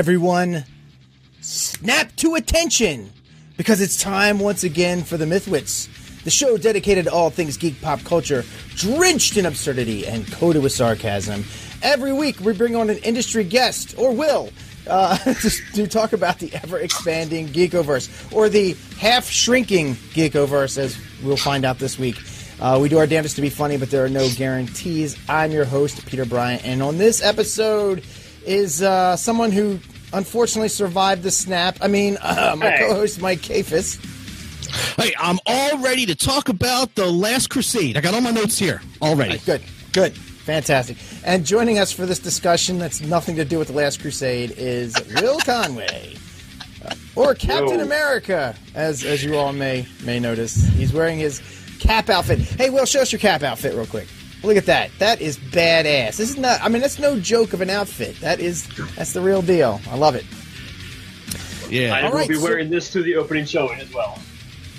Everyone, snap to attention because it's time once again for the Mythwits, the show dedicated to all things geek pop culture, drenched in absurdity and coated with sarcasm. Every week, we bring on an industry guest, or will, uh, to, talk about the ever expanding Geekoverse, or the half shrinking Geekoverse, as we'll find out this week. Uh, we do our damnedest to be funny, but there are no guarantees. I'm your host, Peter Bryant, and on this episode is uh, someone who unfortunately survived the snap. I mean, uh, my Hey. co-host Mike Kafis. Hey, I'm all ready to talk about the Last Crusade. I got all my notes here. All ready. Good, good, fantastic. And joining us for this discussion that's nothing to do with the Last Crusade is Will Conway, uh, or Captain Yo. America, as as you all may may notice. He's wearing his cap outfit. Hey, Will, show us your cap outfit real quick. Look at that. That is badass. This is not. I mean, that's no joke of an outfit. That is. That's the real deal. I love it. Yeah. I will right, be so- wearing this to the opening showing as well.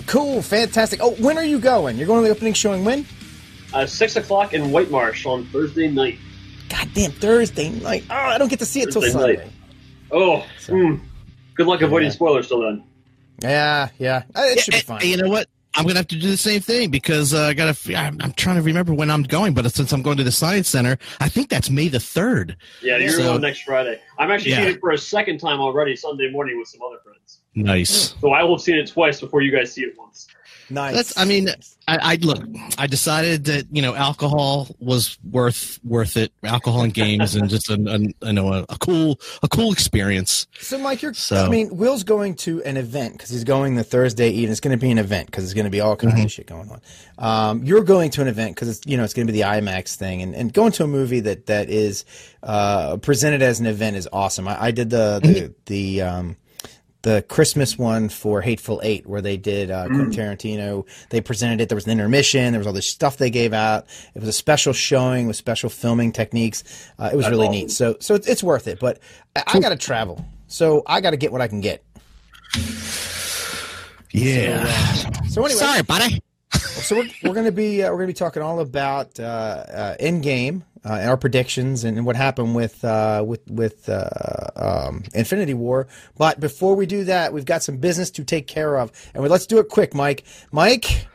Cool, fantastic. Oh, when are you going? You're going to the opening showing when? Uh, Six o'clock in White Marsh on Thursday night. Goddamn Thursday night. Oh, I don't get to see it till Sunday. night. Oh, hmm. good luck avoiding Yeah. spoilers till then. Yeah, yeah. Uh, It should be Hey, fine. you know what? I'm gonna have to do the same thing because uh, I gotta. I'm, I'm trying to remember when I'm going, but since I'm going to the Science Center, I think that's May the third. Yeah, you're So- going next Friday. I'm actually Yeah. seeing it for a second time already Sunday morning with some other friends. Nice. So I will have seen it twice before you guys see it once. Nice. That's. I mean, I, I look. I decided that you know alcohol was worth worth it. Alcohol and games and just a, a you know a, a cool a cool experience. so, Mike, you're. So- I mean, Will's going to an event because he's going the Thursday evening. It's going to be an event because it's going to be all kinds of shit going on. Um, you're going to an event because it's you know it's going to be the IMAX thing, and, and going to a movie that that is uh, presented as an event is awesome. I, I did the the the. Um, the Christmas one for Hateful Eight, where they did uh, Quentin Tarantino. They presented it. There was an intermission. There was all this stuff they gave out. It was a special showing with special filming techniques. Uh, it was really awesome. neat. So, so it's, it's worth it. But I, I got to travel, so I got to get what I can get. Yeah. So anyway, Sorry, buddy. So we're, we're going to be uh, we're going to be talking all about uh, uh, Endgame uh, and our predictions and, and what happened with uh, with with uh, um, Infinity War. But before we do that, we've got some business to take care of, and we, let's do it quick, Mike. Mike,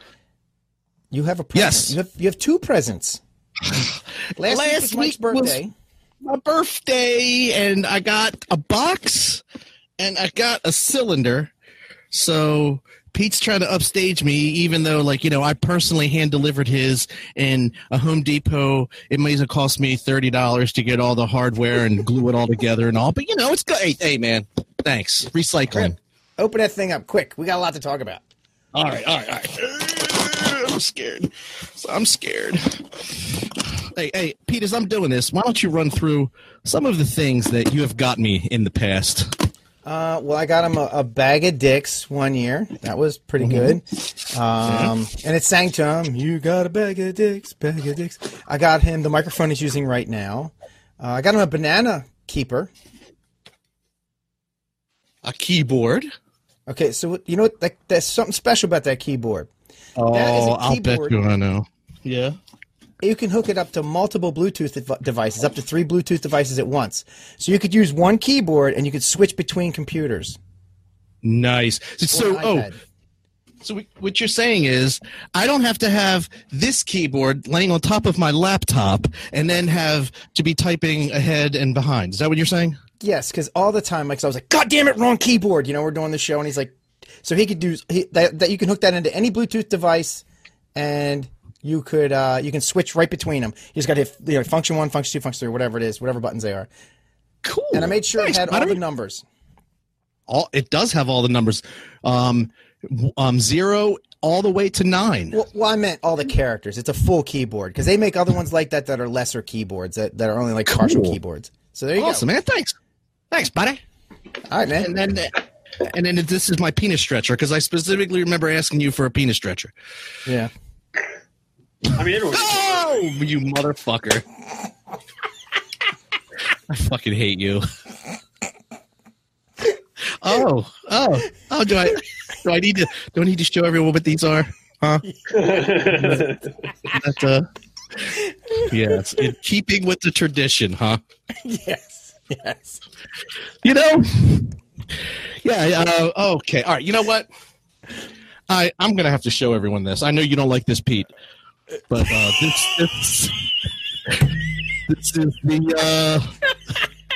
you have a present. Yes. You have you have two presents. Last, week Last was Mike's week was- birthday. my birthday and I got a box and I got a cylinder. So Pete's trying to upstage me, even though, like, you know, I personally hand delivered his in a Home Depot. It may have cost me $30 to get all the hardware and glue it all together and all. But, you know, it's good. Hey, hey man, thanks. Recycling. Open that thing up quick. We got a lot to talk about. All right, all right, all right. I'm scared. I'm scared. Hey, hey, Pete, as I'm doing this, why don't you run through some of the things that you have got me in the past? Uh, well, I got him a, a bag of dicks one year. That was pretty good. Um, and it sang to him, "You got a bag of dicks, bag of dicks." I got him the microphone he's using right now. Uh, I got him a banana keeper. A keyboard. Okay, so you know what? Like, there's something special about that keyboard. Oh, That is a I'll bet you I know. Yeah. You can hook it up to multiple Bluetooth dev- devices, up to three Bluetooth devices at once. So you could use one keyboard and you could switch between computers. Nice. So, oh, so we- what you're saying is, I don't have to have this keyboard laying on top of my laptop and then have to be typing ahead and behind. Is that what you're saying? Yes, because all the time, like, so I was like, God damn it, wrong keyboard. You know, we're doing the show, and he's like, so he could do he, that. That you can hook that into any Bluetooth device, and you could uh, you can switch right between them. You just got to hit you know, function one, function two, function three, whatever it is, whatever buttons they are. Cool. And I made sure Nice, it had all the numbers. all it does have all the numbers um um zero all the way to nine Well, well, I meant all the characters. It's a full keyboard because they make other ones like that that are lesser keyboards that, that are only like partial Cool. keyboards. So there you go. awesome man thanks thanks buddy. All right, man. and then and then this is my penis stretcher because i specifically remember asking you for a penis stretcher yeah. I mean, everyone. oh you motherfucker i fucking hate you oh oh oh do i do i need to do i need to show everyone what these are huh That, uh, yes in keeping with the tradition huh yes. Yes. You know? Yeah. Uh, okay. All right. You know what? I I'm gonna have to show everyone this. I know you don't like this, Pete, but uh, this this this is the uh,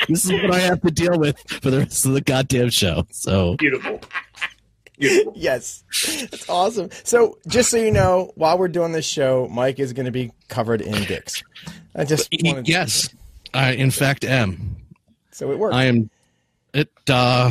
this is what I have to deal with for the rest of the goddamn show. So Beautiful. Beautiful. Yes. That's awesome. So, just so you know, while we're doing this show, Mike is going to be covered in dicks. I just wanted yes, I in fact am. So it works. I am. It uh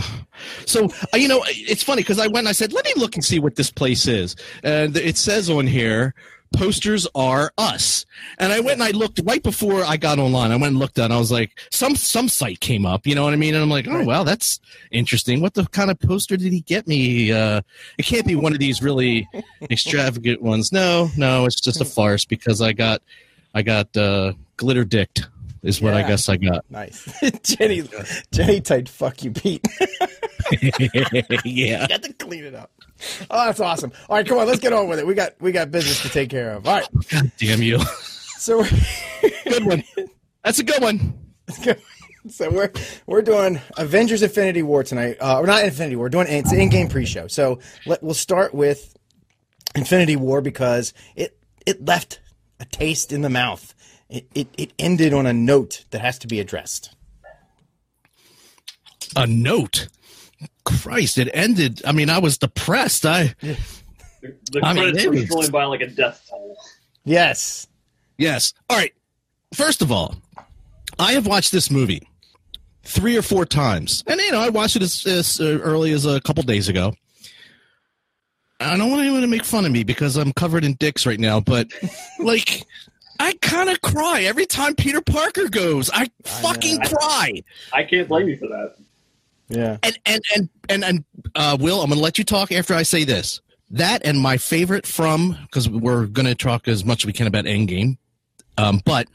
so uh, you know it's funny because I went and I said let me look and see what this place is and it says on here posters are us. And I went and I looked right before I got online. I went and looked at and I was like some some site came up you know what I mean? And I'm like oh well that's interesting. What the kind of poster did he get me? Uh it can't be one of these really extravagant ones. No no it's just a farce because I got I got uh glitter dicked is what I guess I got. Nice. Jenny, Jenny typed, fuck you, Pete. yeah. You got to clean it up. Oh, that's awesome. All right, come on, let's get on with it. We got we got business to take care of. All right. God damn you. So Good one. That's a good one. so we're we're doing Avengers Infinity War tonight. Uh, or not Infinity War. We're doing it's an Endgame pre-show. So let, we'll start with Infinity War because it it left a taste in the mouth. It, it it ended on a note that has to be addressed. A note. Christ, it ended. I mean, I was depressed. I The, the I mean, credits are maybe- going by like a death toll. Yes. yes. All right. First of all, I have watched this movie three or four times, and you know, I watched it as, as uh, early as a couple days ago. I don't want anyone to make fun of me because I'm covered in dicks right now, but like. I kind of cry every time Peter Parker goes. I fucking know. cry. I can't blame you for that. Yeah. and and and and, and uh, Will, I'm going to let you talk after I say this. That and my favorite from because we're going to talk as much as we can about Endgame, um, but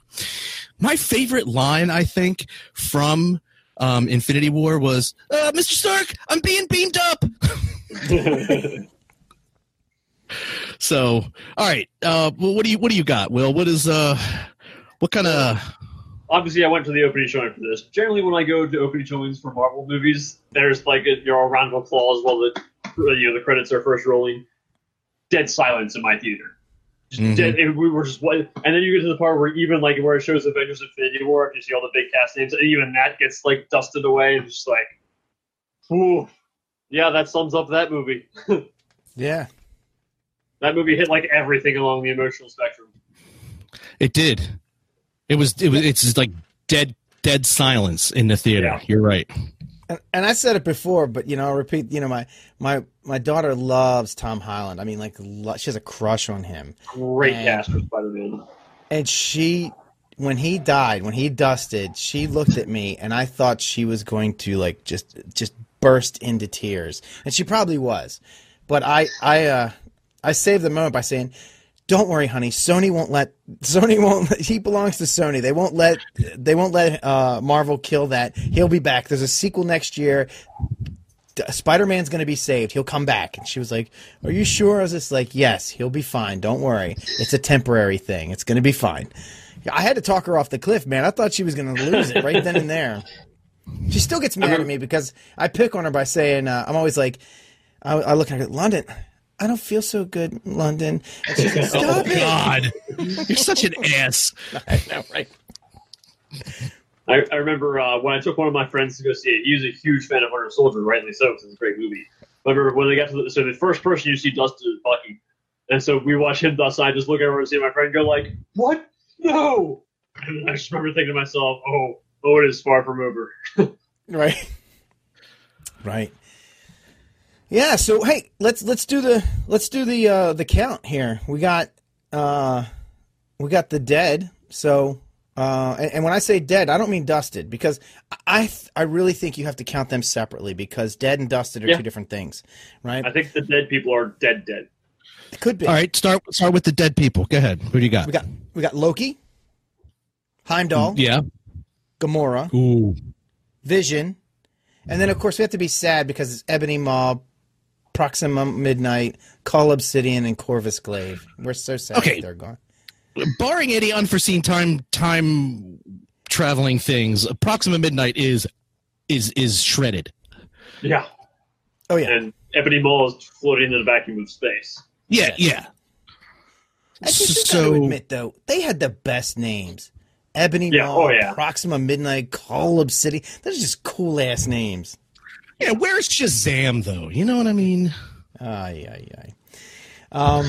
my favorite line I think from um, Infinity War was, uh, "Mr. Stark, I'm being beamed up." so, all right, uh, well, what do you what do you got, Will? What is uh, what kind of Obviously, I went to the opening showing for this. Generally, when I go to opening showings for Marvel movies, there's like a, you know, a round of applause while the you know the credits are first rolling. Dead silence in my theater. Just Mhm. dead, and we were just and then you get to the part where even like where it shows Avengers Infinity War, you see all the big cast names, and even that gets like dusted away, and just like, ooh, yeah, that sums up that movie. Yeah. that movie hit like everything along the emotional spectrum. It did. It was. It was. It's just like dead, dead silence in the theater. Yeah. You're right. And, and I said it before, but you know, I'll repeat. You know, my my my daughter loves Tom Holland. I mean, like, lo- she has a crush on him. Great And- cast for Spider Man. And she, when he died, when he dusted, she looked at me, and I thought she was going to like just just burst into tears, and she probably was. But I I uh I saved the moment by saying. Don't worry, honey. Sony won't let Sony won't. He belongs to Sony. They won't let they won't let uh, Marvel kill that. He'll be back. There's a sequel next year. Spider Man's going to be saved. He'll come back. And she was like, Are you sure? I was just like, Yes, he'll be fine. Don't worry. It's a temporary thing. It's going to be fine. I had to talk her off the cliff, man. I thought she was going to lose it right then and there. She still gets mad at me because I pick on her by saying, uh, I'm always like, I, I look at her, London, I don't feel so good, London. And she's like, Stop it. God, you're such an ass. I know, right? I, I remember uh, when I took one of my friends to go see it. He was a huge fan of Winter Soldier, rightly so, because it's a great movie. I remember when they got to the, so the first person you see Dustin is Bucky, and so we watch him dust. And I just look over and see my friend go like, "What? No!" And I just remember thinking to myself, "Oh, oh, it is far from over." Right. Right. Yeah, so hey, let's let's do the let's do the uh the count here. We got uh we got the dead. So uh and, and when I say dead, I don't mean dusted because I th- I really think you have to count them separately because dead and dusted are Yeah. two different things, right? I think the dead people are dead, dead. It could be. All right, start start with the dead people. Go ahead. Who do you got? We got we got Loki, Heimdall, Yeah. Gamora, Ooh. Vision, and then of course we have to be sad because it's Ebony Maw, Proxima Midnight, Cull Obsidian, and Corvus Glaive. We're so sad Okay. they're gone. Barring any unforeseen time time traveling things. Proxima Midnight is is is shredded. Yeah. Oh yeah. And Ebony Maw is floating in the vacuum of space. Yeah, yeah. I just got to admit though, they had the best names. Ebony Yeah, Maw, oh, yeah. Proxima Midnight, Cull Obsidian. City. Those are just cool ass names. Yeah, where's Shazam though? You know what I mean? Ay, ay, ay. Um,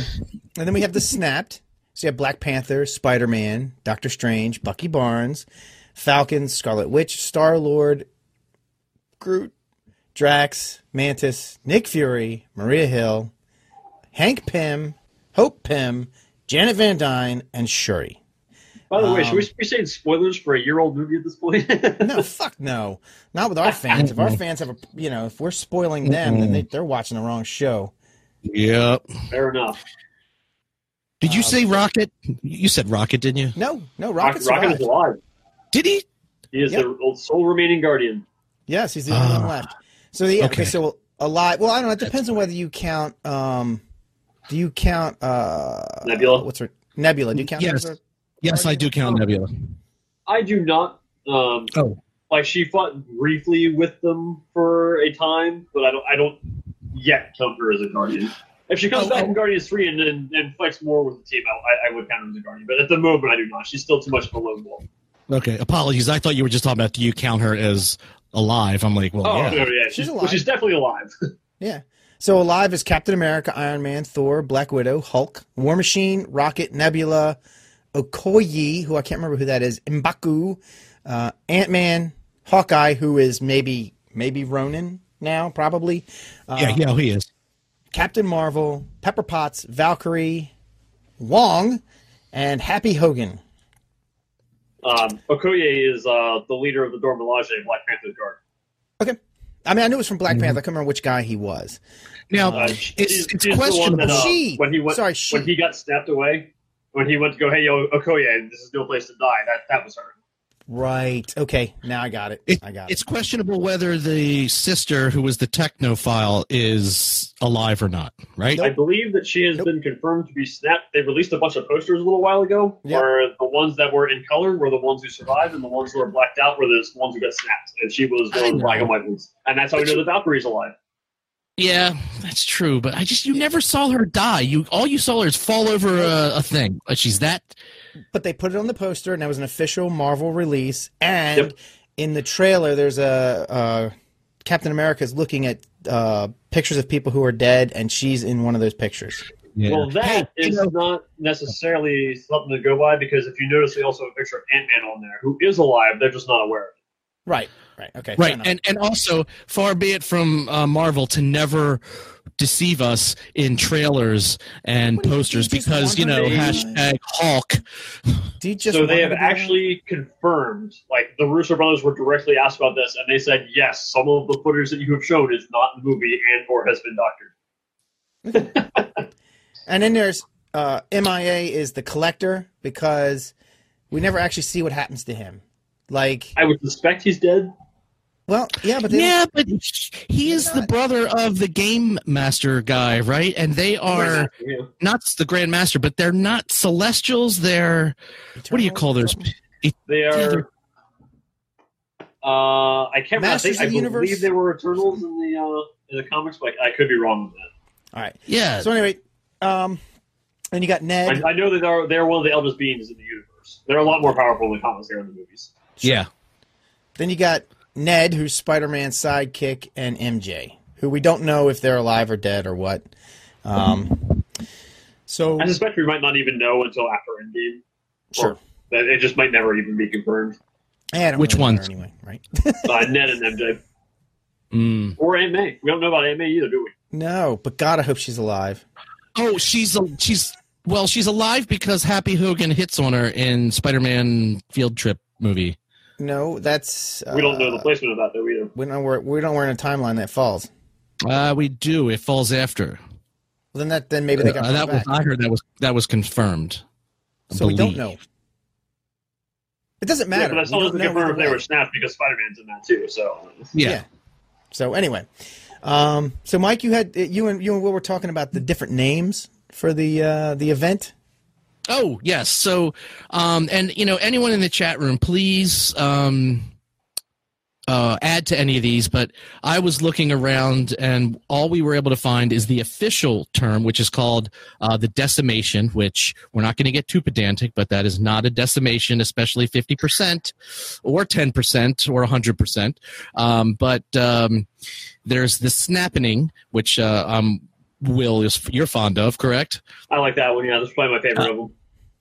and then we have the Snapped. So you have Black Panther, Spider Man, Doctor Strange, Bucky Barnes, Falcon, Scarlet Witch, Star Lord, Groot, Drax, Mantis, Nick Fury, Maria Hill, Hank Pym, Hope Pym, Janet Van Dyne, and Shuri. By the way, Um, should we be saying spoilers for a year old movie at this point? No, fuck no. Not with our fans. If our fans have a, you know, if we're spoiling them, then they, they're watching the wrong show. Yep. Fair enough. Did you Um, say Rocket? You said Rocket, didn't you? No, no, Rocket, Rocket is alive. alive. Did he? He is Yep. the sole remaining guardian. Yes, he's the only one Ah. left. So the, okay. Okay. so alive. Well, I don't know. It depends on whether you count. Um, do you count uh, Nebula? What's her Nebula? Do you count? Yes. her as a- Yes, I do count Nebula. I do not. Um, Oh. like she fought briefly with them for a time, but I don't. I don't yet count her as a guardian. If she comes Oh, back oh. in Guardians three and, and and fights more with the team, I, I would count her as a guardian. But at the moment, I do not. She's still too much of a lone wolf. Okay, apologies. I thought you were just talking about do you count her as alive? I'm like, well, Oh yeah. no, yeah, She's she's, alive. well, she's definitely alive. Yeah. So alive is Captain America, Iron Man, Thor, Black Widow, Hulk, War Machine, Rocket, Nebula, Okoye, who I can't remember who that is, Mbaku, uh, Ant Man, Hawkeye, who is maybe maybe Ronin now, probably. Uh, yeah, yeah, he is. Captain Marvel, Pepper Potts, Valkyrie, Wong, and Happy Hogan. Um, Okoye is uh, the leader of the Dora Milaje, Black Panther's guard. Okay. I mean, I knew it was from Black Panther. I couldn't remember which guy he was. Now Uh, it's she's- it's she's the one questionable. that, uh, She- when he went, sorry, she- when he got snapped away, when he went to go, hey, yo, Okoye, this is no place to die. That that was her. Right. Okay. Now I got it. It- I got it. it's questionable whether the sister who was the technophile is alive or not, right? I believe that she has Nope. been confirmed to be snapped. They released a bunch of posters a little while ago, Yep. where the ones that were in color were the ones who survived, and the ones who were blacked out were the ones who got snapped. And she was one I of the know. black and white ones, and that's how we know you- the Valkyrie's alive. Yeah, that's true. But I just you never saw her die. You all you saw her is fall over a, a thing. Like she's that. but they put it on the poster, and that was an official Marvel release. And Yep. in the trailer, there's a uh, Captain America is looking at uh, pictures of people who are dead, and she's in one of those pictures. Yeah. Well, that Hey, you know- not necessarily something to go by because if you notice, they also have a picture of Ant Man on there, who is alive. They're just not aware of it. Right. Right. Okay. right, and and also far be it from uh, Marvel to never deceive us in trailers and What posters you because you know wonder- hashtag Hulk. Do you just so they have to actually confirmed, like the Russo brothers were directly asked about this, and they said yes, some of the footage that you have shown is not in the movie, and or has been doctored. And then there's uh, MIA is the collector because we never actually see what happens to him. Like, I would suspect he's dead. Well, yeah, but they don't- Yeah, but he is the brother of the game master guy, right? And they are Yeah. not the Grand Master, but they're not Celestials. They're what do you call those? They they're- Uh, I can't remember. I, Masters think, I of the Universe? believe they were Eternals in the uh, in the comics, but I could be wrong with that. All right. Yeah, So anyway, um, and you got Ned. I, I know that they're they're one of the eldest beings in the universe. They're a lot more powerful in the comics than in the movies. yeah. Then you got Ned, who's Spider Man's sidekick, and MJ, who we don't know if they're alive or dead or what. Um, so I suspect we might not even know until after Endgame. sure, That it just might never even be confirmed. Eh, Which really ones? anyway, right? Uh, Ned and MJ Mm. or Aunt May. We don't know about Aunt May either, do we? no, but God, I hope she's alive. Oh, she's she's well, she's alive because Happy Hogan hits on her in Spider-Man Field Trip movie. No, that's uh, We don't know the placement of that though either. We don't. We're, we don't. We're in a timeline that falls. Uh, we do. It falls after. Well, then that then maybe they got Uh, brought that was. I heard that was that was confirmed. I so we don't know. It doesn't matter. Yeah, matter. but that still We doesn't confirm if they were snapped because Spider Man's in that too. So Yeah. Yeah. So anyway, um, so Mike, you had you and you and Will were talking about the different names for the uh, the event. Oh yes. So, um, and you know, anyone in the chat room, please um, uh, add to any of these. But I was looking around, and all we were able to find is the official term, which is called uh, the decimation. Which we're not going to get too pedantic, but that is not a decimation, especially fifty percent, or ten percent, or hundred percent. Um, but um, there's the snapping, which uh, um, Will is you're fond of, correct? I like that one. Yeah, that's probably my favorite Uh, of them.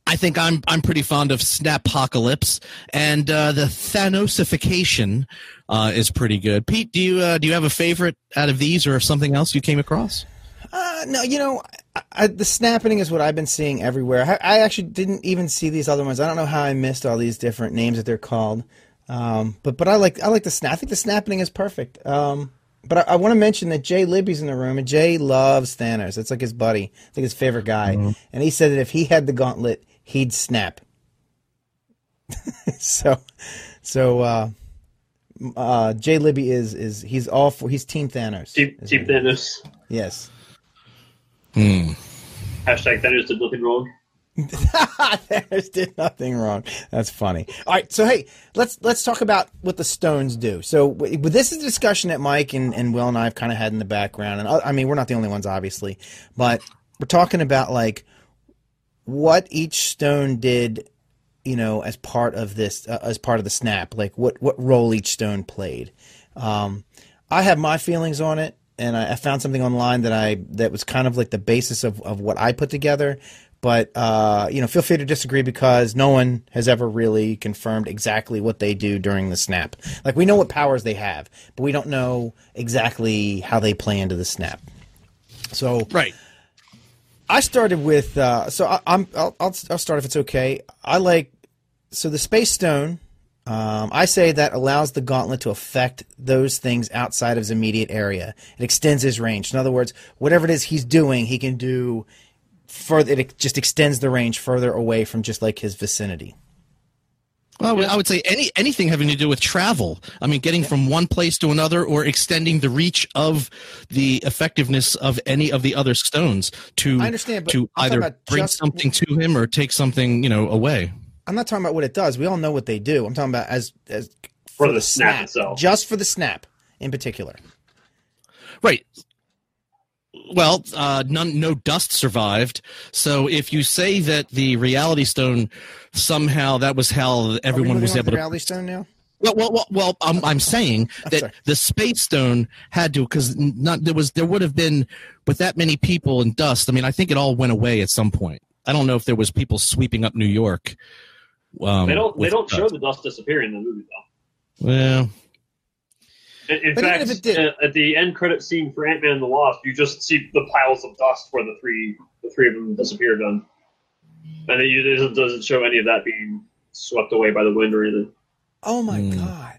I think I'm I'm pretty fond of Snapocalypse and uh, the Thanosification uh, is pretty good. Pete, do you uh, do you have a favorite out of these or something else you came across? Uh, no, you know, I, I, the snapping is what I've been seeing everywhere. I, I actually didn't even see these other ones. I don't know how I missed all these different names that they're called. Um, but but I like I like the snap. I think the snapping is perfect. Um, but I, I want to mention that Jay Libby's in the room, and Jay loves Thanos. It's like his buddy. I think his favorite guy. And he said that if he had the gauntlet, he'd snap. so, so uh, uh, Jay Libby is is he's all for he's Team Thanos. Cheap, is cheap what he- Thanos. Yes. Hashtag Thanos did nothing wrong. Thanos did nothing wrong. That's funny. All right, so hey, let's let's talk about what the Stones do. So, this is a discussion that Mike and, and Will and I have kind of had in the background, and uh, I mean, we're not the only ones, obviously, but we're talking about like what each stone did, you know, as part of this, uh, as part of the snap, like what what role each stone played. Um, I have my feelings on it, and I, I found something online that I that was kind of like the basis of, of what I put together. But uh, you know, feel free to disagree because no one has ever really confirmed exactly what they do during the snap. Like we know what powers they have, but we don't know exactly how they play into the snap. So Right. I started with uh, so I, I'm I'll, I'll I'll start if it's okay. I like so the space stone. Um, I say that allows the gauntlet to affect those things outside of his immediate area. It extends his range. In other words, whatever it is he's doing, he can do further. It just extends the range further away from just like his vicinity. Well, I would- I would say any anything having to do with travel. I mean, getting from one place to another, or extending the reach of the effectiveness of any of the other stones to I understand, but to I'm talking either bring just- something to him or take something you know away. I'm not talking about what it does. We all know what they do. I'm talking about as as For the snap itself. just for the snap in particular. Right. Well, uh, none, no dust survived. So if you say that the reality stone somehow that was how Are we everyone was on to able the to reality stone now. Well, well, well, well I'm, I'm saying that sorry. the space stone had to because not there was there would have been with that many people and dust. I mean, I think it all went away at some point. I don't know if there was people sweeping up New York. Um, They don't. They don't show the dust disappearing in the movie though. Well, In, in But even fact, if it did- uh, at the end credit scene for Ant Man and the Wasp, you just see the piles of dust where the three the three of them disappeared on, and it, it doesn't- doesn't show any of that being swept away by the wind or anything. Oh my Hmm. god.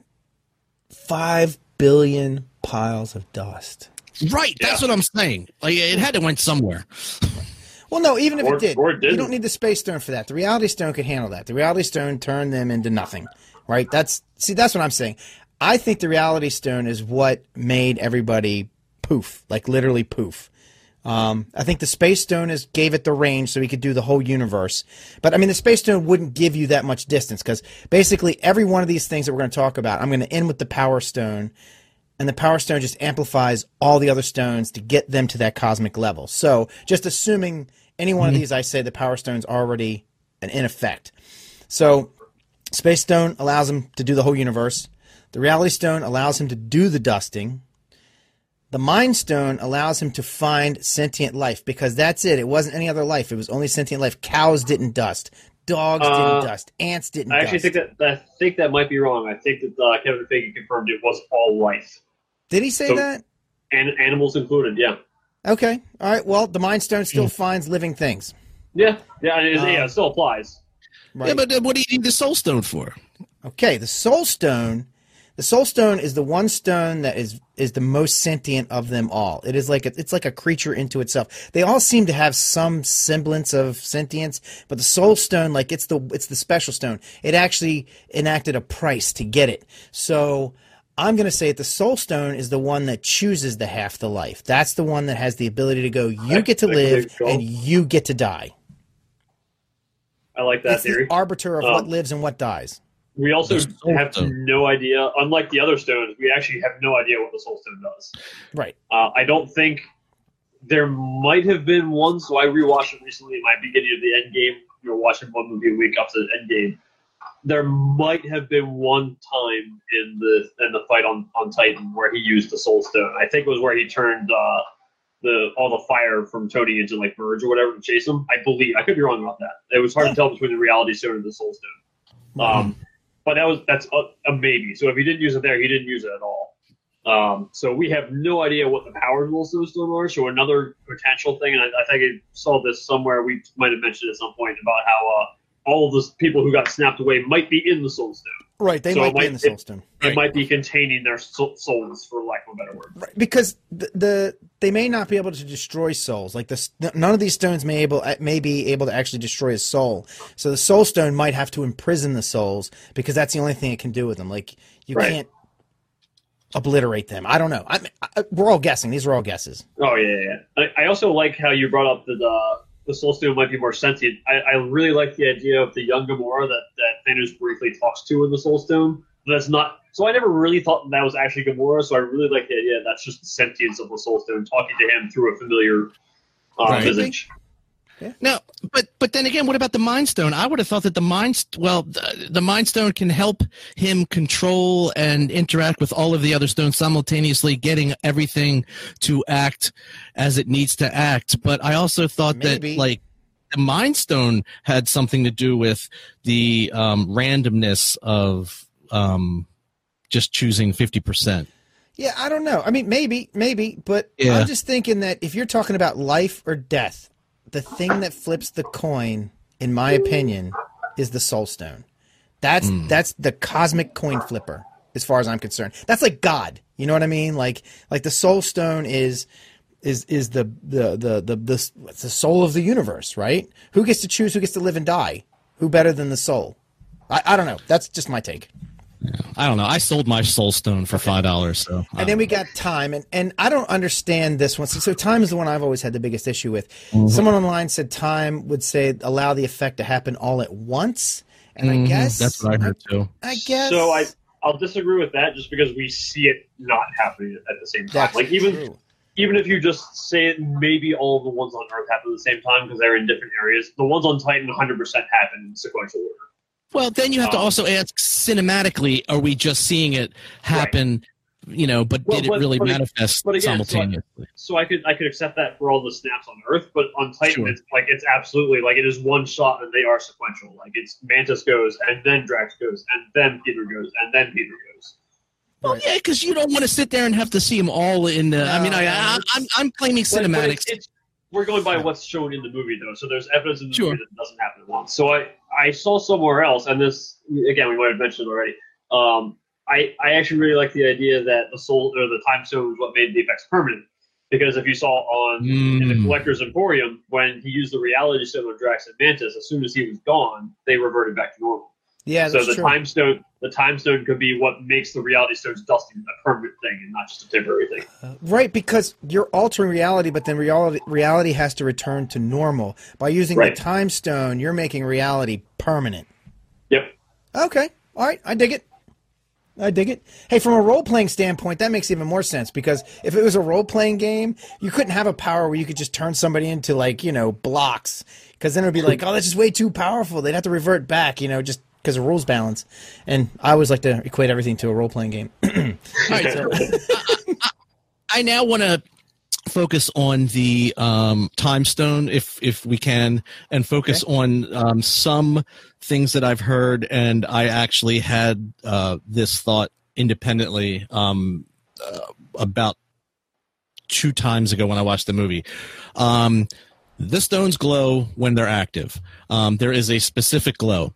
Five billion piles of dust. right. That's what I'm saying. Like it had to went somewhere. Well, no, even if Or- it did, or you don't need the space stone for that. The reality stone could handle that. The reality stone turned them into nothing, right? That's see, that's what I'm saying. I think the reality stone is what made everybody poof, like literally poof. Um, I think the space stone is gave it the range so he could do the whole universe. But I mean, the space stone wouldn't give you that much distance because basically every one of these things that we're going to talk about, I'm going to end with the power stone, and the power stone just amplifies all the other stones to get them to that cosmic level. So just assuming any one of these, I say the power stone's already an in effect. So space stone allows him to do the whole universe. The reality stone allows him to do the dusting. The Mind Stone allows him to find sentient life because that's it. It wasn't any other life. It was only sentient life. Cows didn't dust. Dogs Uh, didn't dust. Ants didn't I actually dust. think that I think that might be wrong. I think that uh, Kevin Feige confirmed it was all life, Did he say So- that? and animals included. Yeah, Okay. All right. Well, the Mind Stone still finds living things. yeah, yeah. It, is- Um, yeah, it still applies. Right. Yeah, but uh, what do you need the soul stone for? Okay, the Soul Stone. The Soul Stone is the one stone that is is the most sentient of them all. It is like a, it's like a creature into itself. They all seem to have some semblance of sentience, but the Soul Stone, like it's the it's the special stone. It actually enacted a price to get it. So I'm going to say that the Soul Stone is the one that chooses the half the life. That's the one that has the ability to go. You get to live, and you get to die. I like that it's theory. the arbiter of what Um, lives and what dies. We also have Stone. no idea. Unlike the other stones, we actually have no idea what the Soul Stone does. Right. Uh, I don't think there might have been one. So I rewatched it recently. My beginning of the end game. We were watching one movie a week up to the end game. There might have been one time in the in the fight on, on Titan where he used the Soul Stone. I think it was where he turned uh, the all the fire from Tony into like birds or whatever to chase him. I believe I could be wrong about that. It was hard to tell between the Reality Stone and the Soul Stone. Um, but that was that's a, a maybe. So if he didn't use it there, he didn't use it at all. Um, so we have no idea what the powers Soul Stone are. So another potential thing, and I, I think I saw this somewhere. We might have mentioned at some point about how uh, all of the people who got snapped away might be in the Soul Stone. Right. They So might it be might- in the soul stone. It Right. might be containing their souls, for lack of a better word. Right, because the, the they may not be able to destroy souls. Like this, none of these stones may able may be able to actually destroy a soul. So the soul stone might have to imprison the souls because that's the only thing it can do with them. Like you Right. can't obliterate them. I don't know. I, I, we're all guessing. These are all guesses. Oh yeah, yeah. yeah. I, I also like how you brought up the, uh, the Soul Stone might be more sentient. I, I really like the idea of the young Gamora that, that Thanos briefly talks to in the Soul Stone. That's not. So I never really thought that was actually Gamora. So I really like the idea that's just the sentience of the Soul Stone talking to him through a familiar uh, Right. visage. No, but but then again, what about the Mind Stone? I would have thought that the Mind well, the, the Mind Stone can help him control and interact with all of the other stones simultaneously, getting everything to act as it needs to act. But I also thought Maybe. that like the Mind Stone had something to do with the um, randomness of um, just choosing fifty percent. Yeah, I don't know. I mean, maybe, maybe, but Yeah. I'm just thinking that if you're talking about life or death, the thing that flips the coin, in my opinion, is the soul stone. That's hmm. that's the cosmic coin flipper, as far as I'm concerned. That's like God. You know what I mean? Like like the soul stone is is is the the the the the, it's the soul of the universe, right? Who gets to choose who gets to live and die? Who better than the soul? I, I don't know. That's just my take. I don't know. I sold my Soul Stone for five dollars. So And then we got time, and, and I don't understand this one. So, so time is the one I've always had the biggest issue with. Mm-hmm. Someone online said time would say allow the effect to happen all at once, and I Mhm, guess that's what I heard too. I guess So I I'll disagree with that just because we see it not happening at the same time. that's like even true. even if you just say it, maybe all the ones on Earth happen at the same time because they're in different areas. The ones on Titan 100% happen in sequential order. Well, then you have to Um, also ask cinematically, are we just seeing it happen, you know, but Well, did it really but- manifest but again, so I- simultaneously? So I could I could accept that for all the snaps on Earth, but on Titan Sure. it's like it's absolutely like it is one shot and they are sequential. Like it's Mantis goes and then Drax goes and then Peter goes and then Peter goes. well, Right. yeah, because you don't want to sit there and have to see them all in the. I mean, I, I, it's- I'm I'm claiming But- but cinematics. it's- it's- we're going by what's shown in the movie though, so there's evidence in the Sure. movie that doesn't happen at once. So I I saw somewhere else, and this again we might have mentioned it already. Um, I I actually really like the idea that the soul or the time stone was what made the effects permanent. Because if you saw on in the Mm. Collector's Emporium, when he used the reality stone on Drax and Mantis, as soon as he was gone, they reverted back to normal. Yeah, so the true. time stone, the time stone could be what makes the reality stones dusting a permanent thing and not just a temporary thing. Uh, right, because you're altering reality, but then reality reality has to return to normal. By using Right. the time stone, you're making reality permanent. Yep. Okay. All right. I dig it. I dig it. Hey, from a role playing standpoint, that makes even more sense because if it was a role playing game, you couldn't have a power where you could just turn somebody into like, you know, blocks. Because then it would be like, oh, that's just way too powerful. They'd have to revert back, you know, just because of rules balance. And I always like to equate everything to a role playing game. All right, so I now want to focus on the um, time stone, if if we can, and focus on um, some things that I've heard, and I actually had uh, this thought independently um, uh, about two times ago when I watched the movie. Um, the stones glow when they're active. Um, there is a specific glow.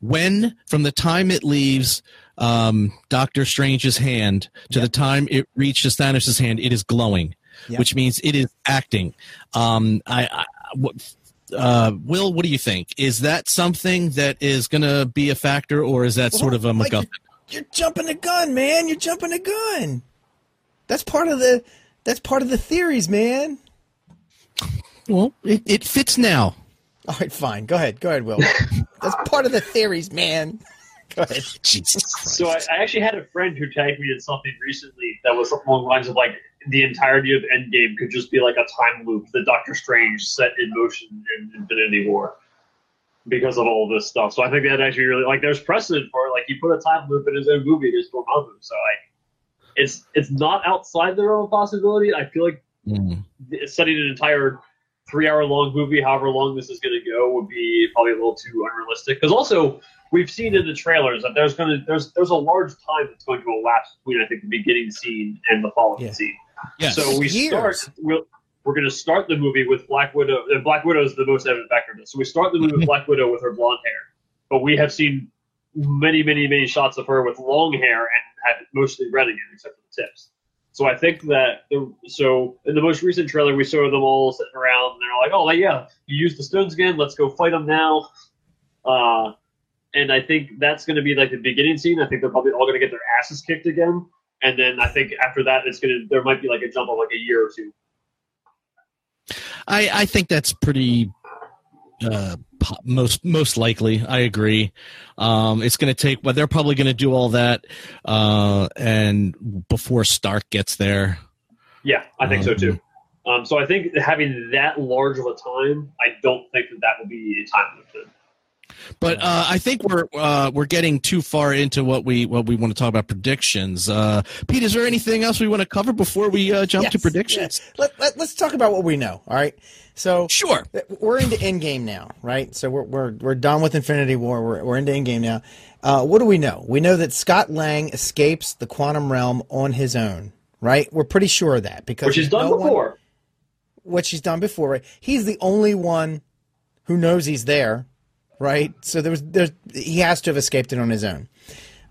When, from the time it leaves um, Doctor Strange's hand to the time it reaches Thanos' hand, it is glowing, Yeah. which means it is acting. Um, I, I what, uh, Will, what do you think? Is that something that is going to be a factor, or is that sort of a Mike, MacGuffin? You're, you're jumping the gun, man. You're jumping the gun. That's part of the that's part of the theories, man. Well, it, it fits now. All right, fine. Go ahead. Go ahead, Will. That's part of the theories, man. Jesus Christ. So I, I actually had a friend who tagged me in something recently that was along the lines of like the entirety of Endgame could just be like a time loop that Doctor Strange set in motion in Infinity War because of all this stuff. So I think that actually really like there's precedent for it. Like he put a time loop in his own movie, his Dormammu. So like it's it's not outside the realm of possibility. I feel like Mm. setting an entire three hour long movie, however long this is going to go, would be probably a little too unrealistic. Because also, we've seen in the trailers that there's going to there's there's a large time that's going to elapse between I think the beginning scene and the following Yeah. scene. Yes. So we Years. start. We'll, we're going to start the movie with Black Widow. And Black Widow is the most evident factor of this. So we start the movie with Black Widow with her blonde hair, but we have seen many, many, many shots of her with long hair and had mostly red again, except for the tips. So I think that the so in the most recent trailer we saw them all sitting around and they're like, oh yeah, you used the stones again, let's go fight them now. Uh, and I think that's going to be like the beginning scene. I think they're probably all going to get their asses kicked again, and then I think after that it's going to there might be like a jump of like a year or two. I, I think that's pretty uh, most most likely. I agree. Um, it's going to take, but they're probably going to do all that, uh, and before Stark gets there. Yeah, I think so too. Um, so I think having that large of a time, I don't think that that will be a time limit. Then. But uh, I think we're uh, we're getting too far into what we what we want to talk about predictions. Uh, Pete, is there anything else we want to cover before we uh, jump to predictions? yes. Let, let, let's talk about what we know. All right. So Sure. we're into Endgame now, right? So we're we're we're done with Infinity War. We're we're into Endgame now. Uh, what do we know? We know that Scott Lang escapes the quantum realm on his own, right? We're pretty sure of that because Which he's done no one- before. which he's done before. Right? He's the only one who knows he's there, right? So there was there's he has to have escaped it on his own.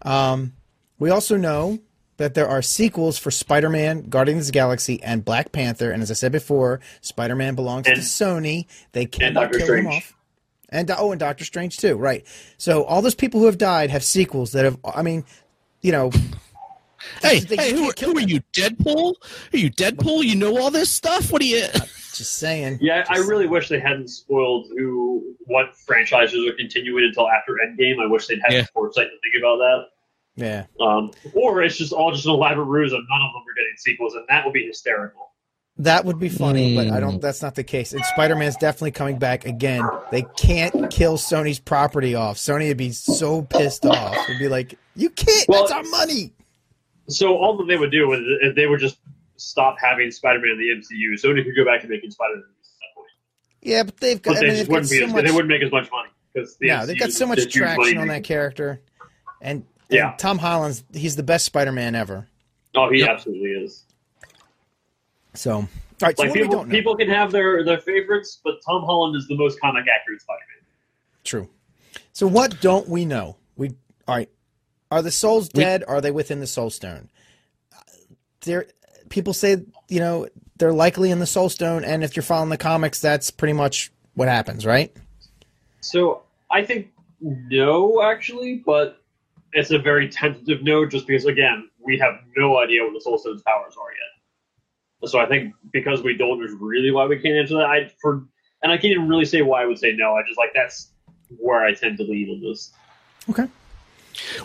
Um, we also know that there are sequels for Spider-Man, Guardians of the Galaxy, and Black Panther. And as I said before, Spider-Man belongs And- to Sony. They cannot Doctor kill him off. And oh, and Doctor Strange too, right? So all those people who have died have sequels that have. I mean, you know, Hey, hey, who, who are you, Deadpool? Are you Deadpool? You know all this stuff? What are you? Just saying. Yeah, I Just- really wish they hadn't spoiled who what franchises are continuing until after Endgame. I wish they'd had Yeah. the foresight to think about that. Yeah. Um, or it's just all just an elaborate ruse and none of them are getting sequels, and that would be hysterical. That would be funny, but I Mm. don't. That's not the case. And Spider Man's definitely coming back again. They can't kill Sony's property off. Sony would be so pissed off. It'd be like, "You can't. Well- that's our money." So all that they would do is is they would just stop having Spider-Man in the MCU. Sony could go back to making Spider-Man movies at that point. Yeah, but they've got. But I they mean, just wouldn't be. so as, much. They wouldn't make as much money because the No, they've got so much traction on that character, and, and Yeah. Tom Holland's he's the best Spider Man ever. Oh, he Yep. absolutely is. So, all right. So Like people, people can have their their favorites, but Tom Holland is the most comic accurate Spider-Man. True. So what don't we know? We all right. Are the souls We- dead? are they within the soul stone? There, people say you know they're likely in the soul stone, and if you're following the comics, that's pretty much what happens, right? So I think no, actually, but it's a very tentative no, just because again we have no idea what the Soul Stone's powers are yet. So I think because we don't is really why we can't answer that. I for and I can't even really say why I would say no. I just like that's where I tend to lean on this. Okay.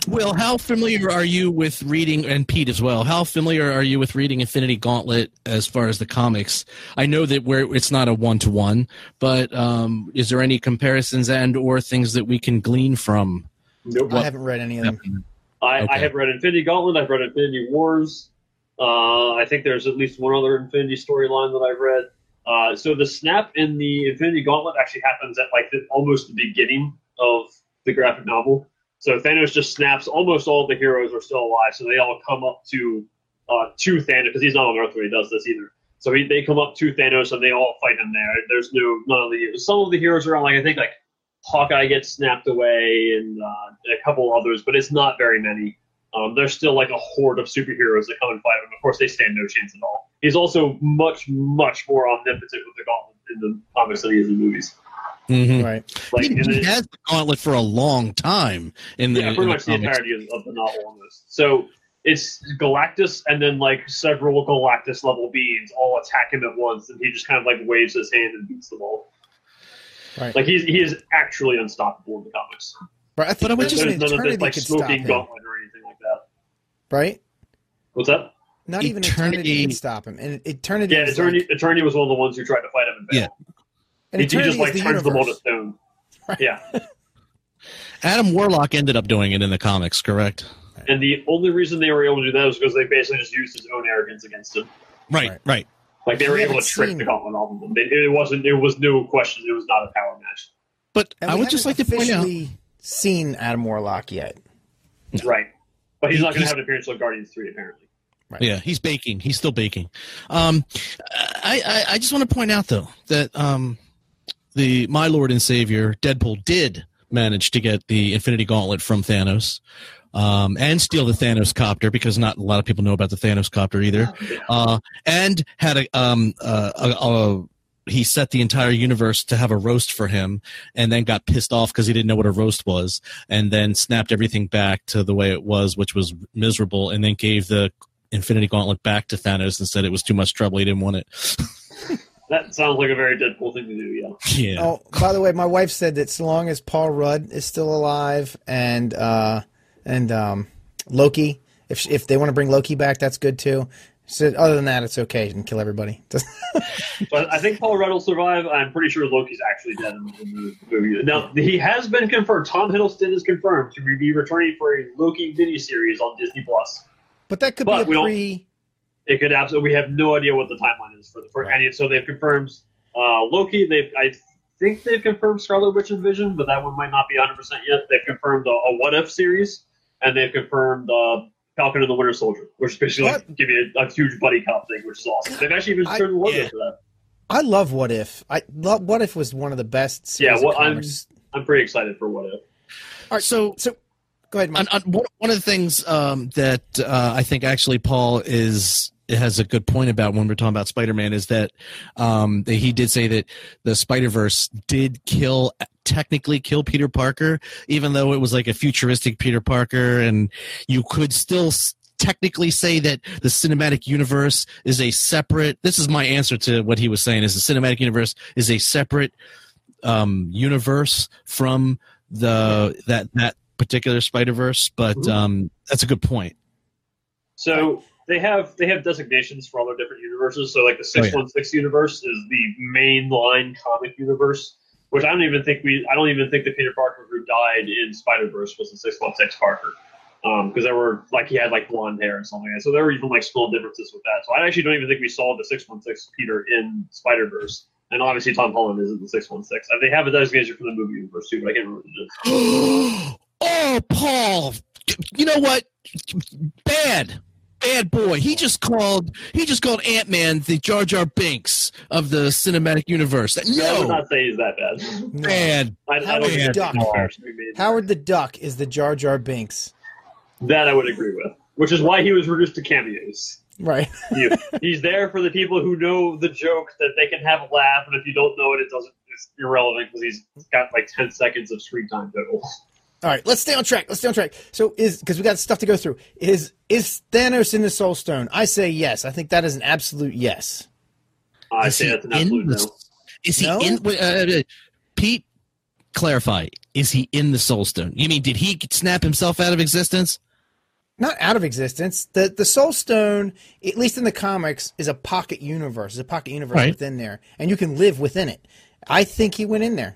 Will, how familiar are you with reading, and Pete as well? How familiar are you with reading Infinity Gauntlet as far as the comics? I know that where it's not a one to one, but um, is there any comparisons and or things that we can glean from? Nope. I haven't read any of them. I, Okay. I have read Infinity Gauntlet. I've read Infinity Wars. Uh, I think there's at least one other Infinity storyline that I've read. Uh, so the snap in the Infinity Gauntlet actually happens at like the, almost the beginning of the graphic novel. So Thanos just snaps. Almost all the heroes are still alive, so they all come up to uh, to Thanos because he's not on Earth when he does this either. So he, they come up to Thanos and they all fight him there. There's no none of the some of the heroes are on like I think like Hawkeye gets snapped away and uh, a couple others, but it's not very many. Um, there's still like a horde of superheroes that come and fight him. Of course, they stand no chance at all. He's also much, much more omnipotent with the gauntlet in the comics than he is in movies. Mm-hmm. Right. Like, he, he the, has the gauntlet for a long time in the, yeah, pretty the much the comics. entirety of, of the novel almost. So it's Galactus and then like several Galactus level beings all attack him at once, and he just kind of like waves his hand and beats them all. Right. Like he's he is actually unstoppable in the comics. Right. I think But I would just- There's none of eternity this like stop smoking him. gauntlet or anything like that. Right. What's that? Not even eternity Eternity- can stop him. And eternity. Yeah, is Eternity, like- Eternity was one of the ones who tried to fight him and failed. And He, he just like is the turns them all to stone. Right. Yeah. Adam Warlock ended up doing it in the comics, correct? And the only reason they were able to do that was because they basically just used his own arrogance against him. Right, Right. right. Like they were able to trick seen- the gauntlet off of them. They, it wasn't. It was no question. It was not a power match. But And I would just like to point out. officially seen Adam Warlock yet. Right. But he's He- not going to have an appearance on Guardians Three apparently. Right. Yeah, he's baking. He's still baking. Um, I, I, I just want to point out though that um, the my Lord and Savior Deadpool did manage to get the Infinity Gauntlet from Thanos. Um, and steal the Thanos copter because not a lot of people know about the Thanos copter either. Uh, and had a um uh, a, a he set the entire universe to have a roast for him and then got pissed off because he didn't know what a roast was and then snapped everything back to the way it was which was miserable and then gave the infinity gauntlet back to thanos and said it was too much trouble he didn't want it That sounds like a very Deadpool thing to do. Yeah. yeah Oh, by the way, my wife said that so long as Paul Rudd is still alive and uh, and um, Loki, if if they want to bring Loki back, that's good too. She said, other than that, it's okay and kill everybody. But I think Paul Rudd will survive. I'm pretty sure Loki's actually dead in, in the movie. Now he has been confirmed. Tom Hiddleston is confirmed to be returning for a Loki miniseries on Disney Plus. but that could But be we a don't- pre. It could absolutely. We have no idea what the timeline is for the for Right. any. So they've confirmed uh, Loki. They've I think they've confirmed Scarlet Witch and Vision, but that one might not be 100 percent yet. They've confirmed a, a What If series, and they've confirmed uh, Falcon and the Winter Soldier, which is basically like, give you a, a huge buddy cop thing, which is awesome. They've actually even I- turned the logo yeah. for that. I love What If. I love What If was one of the best. Series Yeah, of well, I'm- I'm pretty excited for What If. all right so So, go ahead, Mike. on, on, one, one of the things um, that uh, I think actually Paul is has a good point about when we're talking about Spider-Man is that um, that he did say that the Spider-Verse did kill technically kill Peter Parker, even though it was like a futuristic Peter Parker, and you could still s- technically say that the cinematic universe is a separate. This is my answer to what he was saying: is the cinematic universe is a separate um, universe from the that that particular Spider Verse, but Mhm. um, that's a good point. So they have they have designations for all their different universes. So like the Oh, six one six universe is the main line comic universe, which I don't even think we I don't even think the Peter Parker who died in Spider Verse was the six one six Parker. Um, because there were like he had like blonde hair and something like that. So there were even like small differences with that. So I actually don't even think we saw the six one six Peter in Spider Verse. And obviously Tom Holland isn't the six one six. They have a designation for the movie universe too, but I can't remember what it is. oh, Paul, you know what? Bad, bad boy. He just called he just called Ant Man the Jar Jar Binks of the cinematic universe. No, I would No, not say he's that bad. No. bad. I, I Howard don't the Duck. a comparison to be made. Howard the Duck is the Jar Jar Binks. That I would agree with. Which is why he was reduced to cameos. Right. He- he's there for the people who know the joke that they can have a laugh, and if you don't know it, it doesn't. It's irrelevant because he's got like ten seconds of screen time total. All right, let's stay on track. Let's stay on track. So is because we got stuff to go through. Is is Thanos in the Soul Stone? I say yes. I think that is an absolute yes. I Is say that's an absolute the- no. Is he No? in? wait, uh, uh, Pete, clarify. Is he in the Soul Stone? You mean did he snap himself out of existence? Not out of existence. The the Soul Stone, at least in the comics, is a pocket universe. It's a pocket universe Right. within there, and you can live within it. I think he went in there.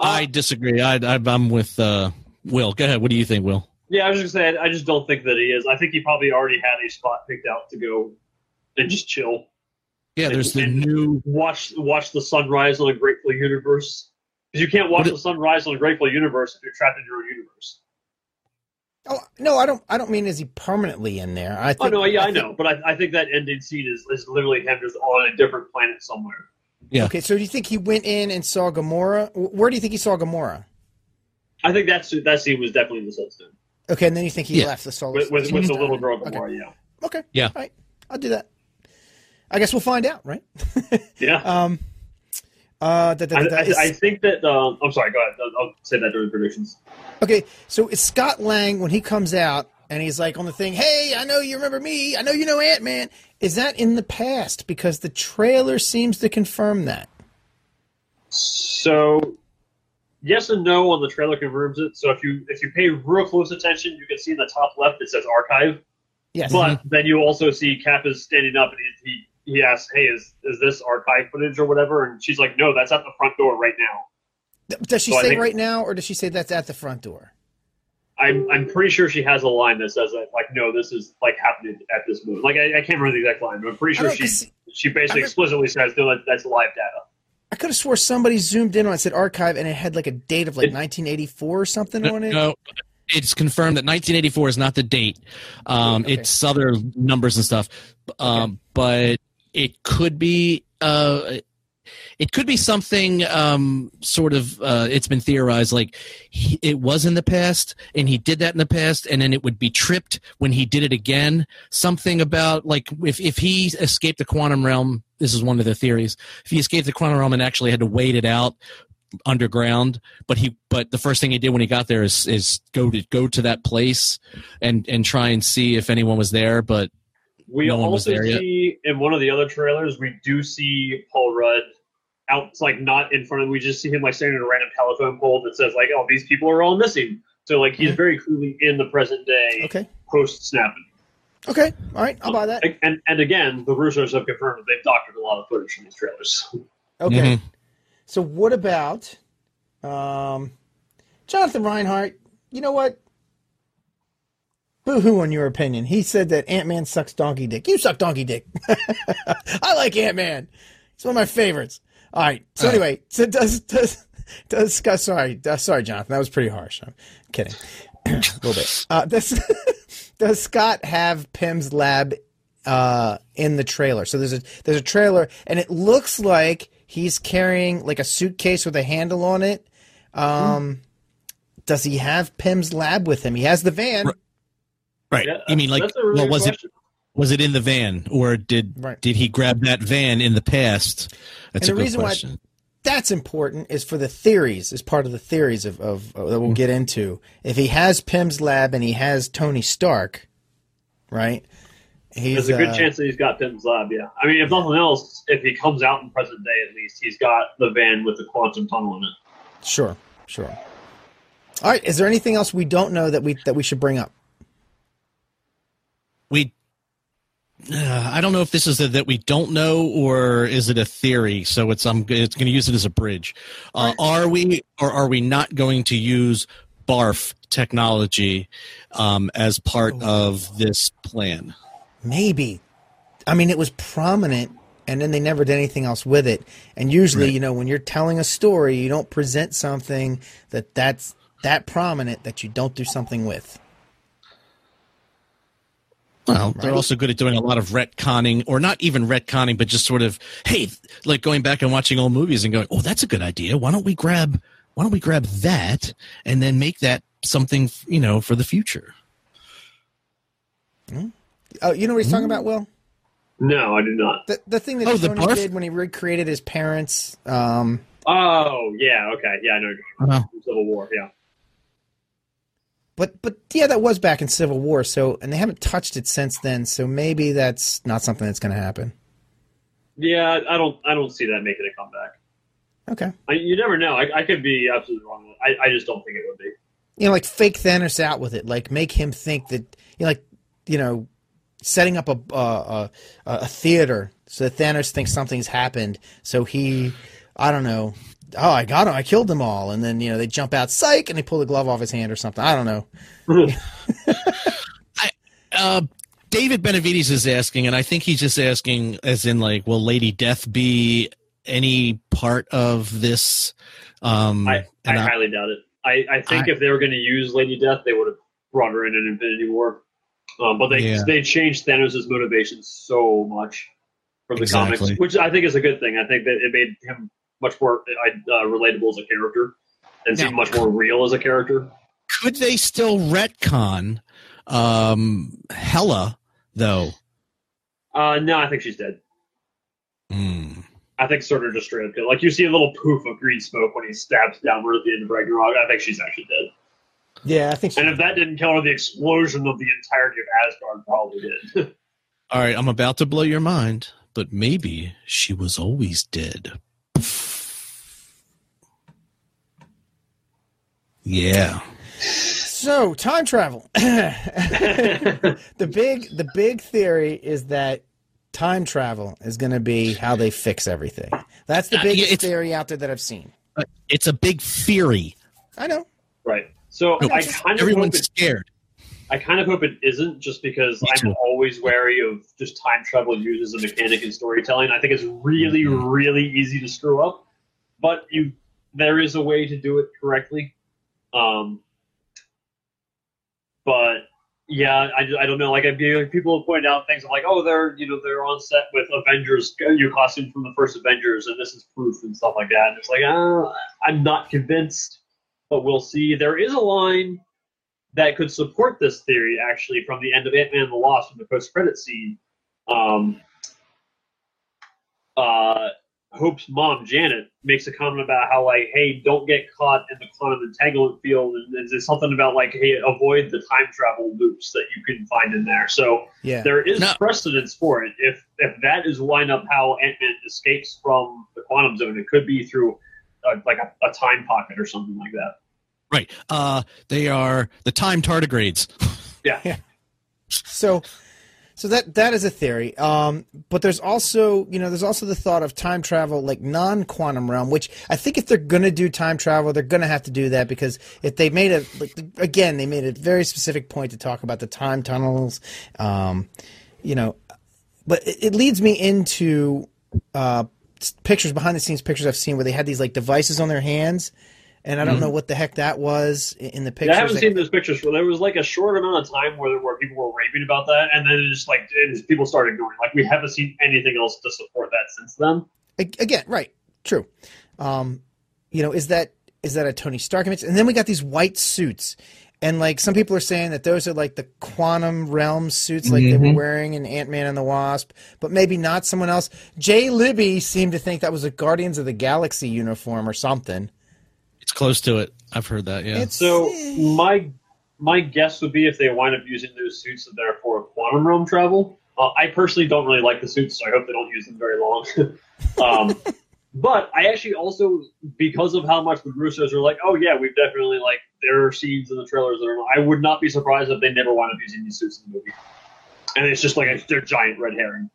I disagree. I, I I'm with uh, Will. Go ahead. What do you think, Will? Yeah, I was just saying. I just don't think that he is. I think he probably already had a spot picked out to go and just chill, Yeah, there's the new. watch watch the sunrise on a Grateful Universe. Because you can't watch What it- the sunrise on a Grateful Universe if you're trapped in your own universe. Oh no, I don't. I don't mean is he permanently in there. I Oh no, yeah, I, think- know, but I, I think that ending scene is, is literally him just on a different planet somewhere. Yeah. Okay, so do you think he went in and saw Gamora? Where do you think he saw Gamora? I think that's that scene was definitely in the Soulstone Okay, and then you think he Yeah. left the Soul with, with, with the little girl Okay. Gamora. Yeah, Okay. Yeah. All right. I'll do that. I guess we'll find out, right? yeah. Um. Uh. Da, da, I, da, da, I, is- I think that. Um, I'm sorry. Go ahead. I'll, I'll say that during predictions. okay. So it's Scott Lang when he comes out and he's like on the thing? Hey, I know you remember me. I know you know Ant Man. Is that in the past? Because the trailer seems to confirm that. So, yes and no on the trailer confirms it. So if you if you pay real close attention, you can see in the top left it says archive. Yes. But mm-hmm. then you also see Cap is standing up and he he, he asks, "Hey, is is this archive footage or whatever?" And she's like, "No, that's at the front door right now." Does she So say think- right now, or does she say that's at the front door? I'm I'm pretty sure she has a line that says that like, "No, this is like happening at this moment." Like I, I can't remember the exact line, but I'm pretty sure know, she 'cause she basically I re- explicitly says, "No, that, that's live data." I could have swore somebody zoomed in on it said archive and it had like a date of like It- 1984 or something on it. No, it's confirmed that 1984 is not the date. Um, Okay. It's other numbers and stuff, um, but it could be. Uh, it could be something um, sort of. Uh, it's been theorized like he, it was in the past, and he did that in the past, and then it would be tripped when he did it again. Something about like if if he escaped the quantum realm. This is one of the theories. If he escaped the quantum realm and actually had to wait it out underground but he but the first thing he did when he got there is is go to go to that place and and try and see if anyone was there but We No also there yet. see in one of the other trailers, we do see Paul Rudd out, it's like not in front of. We just see him like standing in a random telephone pole that says like, "Oh, these people are all missing." So like he's Mhm. very clearly in the present day Okay. post snapping. Okay. All right. I'll buy that. And and again, the Russos have confirmed that they've doctored a lot of footage from these trailers. Okay. Mhm. So what about um, Jonathan Reinhardt? You know what? Boo hoo on your opinion. He said that Ant Man sucks donkey dick. You suck donkey dick. I like Ant Man. He's one of my favorites. All right. So All right. anyway, so does does does Scott? Sorry, uh, sorry, Jonathan. That was pretty harsh. I'm kidding. a little bit. Uh, does does Scott have Pym's lab uh, in the trailer? So there's a there's a trailer, and it looks like he's carrying like a suitcase with a handle on it. Um, Does he have Pym's lab with him? He has the van. Right. right Yeah, you mean like that's a really well good was it question. Was it in the van or did Right. did he grab that van in the past that's And a the good reason why- question That's important is for the theories, is part of the theories of, of, of that we'll get into. If he has Pym's lab and he has Tony Stark, right? He's There's a good uh, chance that he's got Pym's lab. Yeah, I mean, if nothing else, if he comes out in present day, at least he's got the van with the quantum tunnel in it. Sure, sure. All right. Is there anything else we don't know that we that we should bring up? we uh, I don't know if this is a, that we don't know or is it a theory. So it's I'm it's going to use it as a bridge. Uh, Are we or are we not going to use barf technology um, as part of this plan? Maybe. I mean, it was prominent, and then they never did anything else with it. And usually, Right. you know, when you're telling a story, you don't present something that that's that prominent that you don't do something with. Well, they're also good at doing a lot of retconning, or not even retconning, but just sort of, hey, like going back and watching old movies and going, oh, that's a good idea. Why don't we grab, why don't we grab that and then make that something, you know, for the future? Oh, you know what he's talking about, Will? No, I do not. The the thing that Oh, the Tony barf? did when he recreated his parents. Um, Oh, yeah, okay, yeah, I know. Uh, Civil War, yeah. But but yeah, that was back in Civil War. So and they haven't touched it since then. So maybe that's not something that's going to happen. Yeah, I don't, I don't see that making a comeback. Okay. I, you never know. I, I could be absolutely wrong. I, I just don't think it would be. you know, like fake Thanos out with it, like make him think that you know, like you know, setting up a uh, a, a theater so that Thanos thinks something's happened. So he, I don't know. Oh, I got him! I killed them all, and then you know they jump out, psych, and they pull the glove off his hand or something. I don't know. uh, David Benavides is asking, and I think he's just asking, as in, like, will Lady Death be any part of this? Um, I, I and I- highly doubt it. I, I think I- if they were going to use Lady Death, they would have brought her in in Infinity War. Um, but they Yeah. they changed Thanos' motivations so much from the Exactly. comics, which I think is a good thing. I think that it made him much more uh, relatable as a character and seem Now- much more real as a character. could they still retcon um, Hela though? Uh, no, I think she's dead. Hmm. I think Surtur just straight up killed. Like you see a little poof of green smoke when he stabs downward at the end of Ragnarok. I think she's actually dead. Yeah, I think. So. And if that didn't kill her, the explosion of the entirety of Asgard probably did. All right, I'm about to blow your mind, but maybe she was always dead. Yeah. So time travel. the big the big theory is that time travel is going to be how they fix everything. That's the biggest uh, theory out there that I've seen. It's a big theory. I know. Right. So no, I kind everyone's everyone's scared. I kind of hope it isn't, just because I'm always wary of just time travel used as a mechanic in storytelling. I think it's really, Mm-hmm. really easy to screw up, but you there is a way to do it correctly. Um, but yeah, I, I don't know. Like I people have pointed out things like, oh, they're you know they're on set with Avengers, your costume from the first Avengers, and this is proof and stuff like that. And it's like, uh, I'm not convinced, but we'll see. There is a line that could support this theory actually from the end of Ant Man and the Wasp in the post credit scene. Um, uh, Hope's mom Janet makes a comment about how like, hey, don't get caught in the quantum entanglement field, and, and there's something about like, hey, avoid the time travel loops that you can find in there. So Yeah. there is No. precedence for it. If if that is line up how Ant Man escapes from the quantum zone, it could be through uh, like a, a time pocket or something like that. Right. Uh, they are the time tardigrades. Yeah. So, so that that is a theory. Um, but there's also, you know, there's also the thought of time travel, like non-quantum realm, which I think if they're gonna do time travel, they're gonna have to do that because if they made a, like, again, they made a very specific point to talk about the time tunnels, um, you know, but it, it leads me into uh, pictures behind the scenes pictures I've seen where they had these like devices on their hands. And I don't know what the heck that was in the pictures. Yeah, I haven't that- seen those pictures. For there was like a short amount of time where where people were raving about that, and then it just like it just, people started ignoring. Like we haven't seen anything else to support that since then. Again, right, true. Um, you know, is that is that a Tony Stark image? And then we got these white suits, and like some people are saying that those are like the quantum realm suits, like they were Mhm. wearing in Ant Man and the Wasp, but maybe not someone else. Jay Libby seemed to think that was a Guardians of the Galaxy uniform or something. It's close to it. I've heard that. Yeah. It's So eh, my my guess would be if they wind up using those suits that they're for quantum realm travel. Uh, I personally don't really like the suits, so I hope they don't use them very long. um, but I actually also, because of how much the Russos are like, oh yeah, we've definitely like there are scenes in the trailers that are. I would not be surprised if they never wind up using these suits in the movie. And it's just like a, they're giant red herring.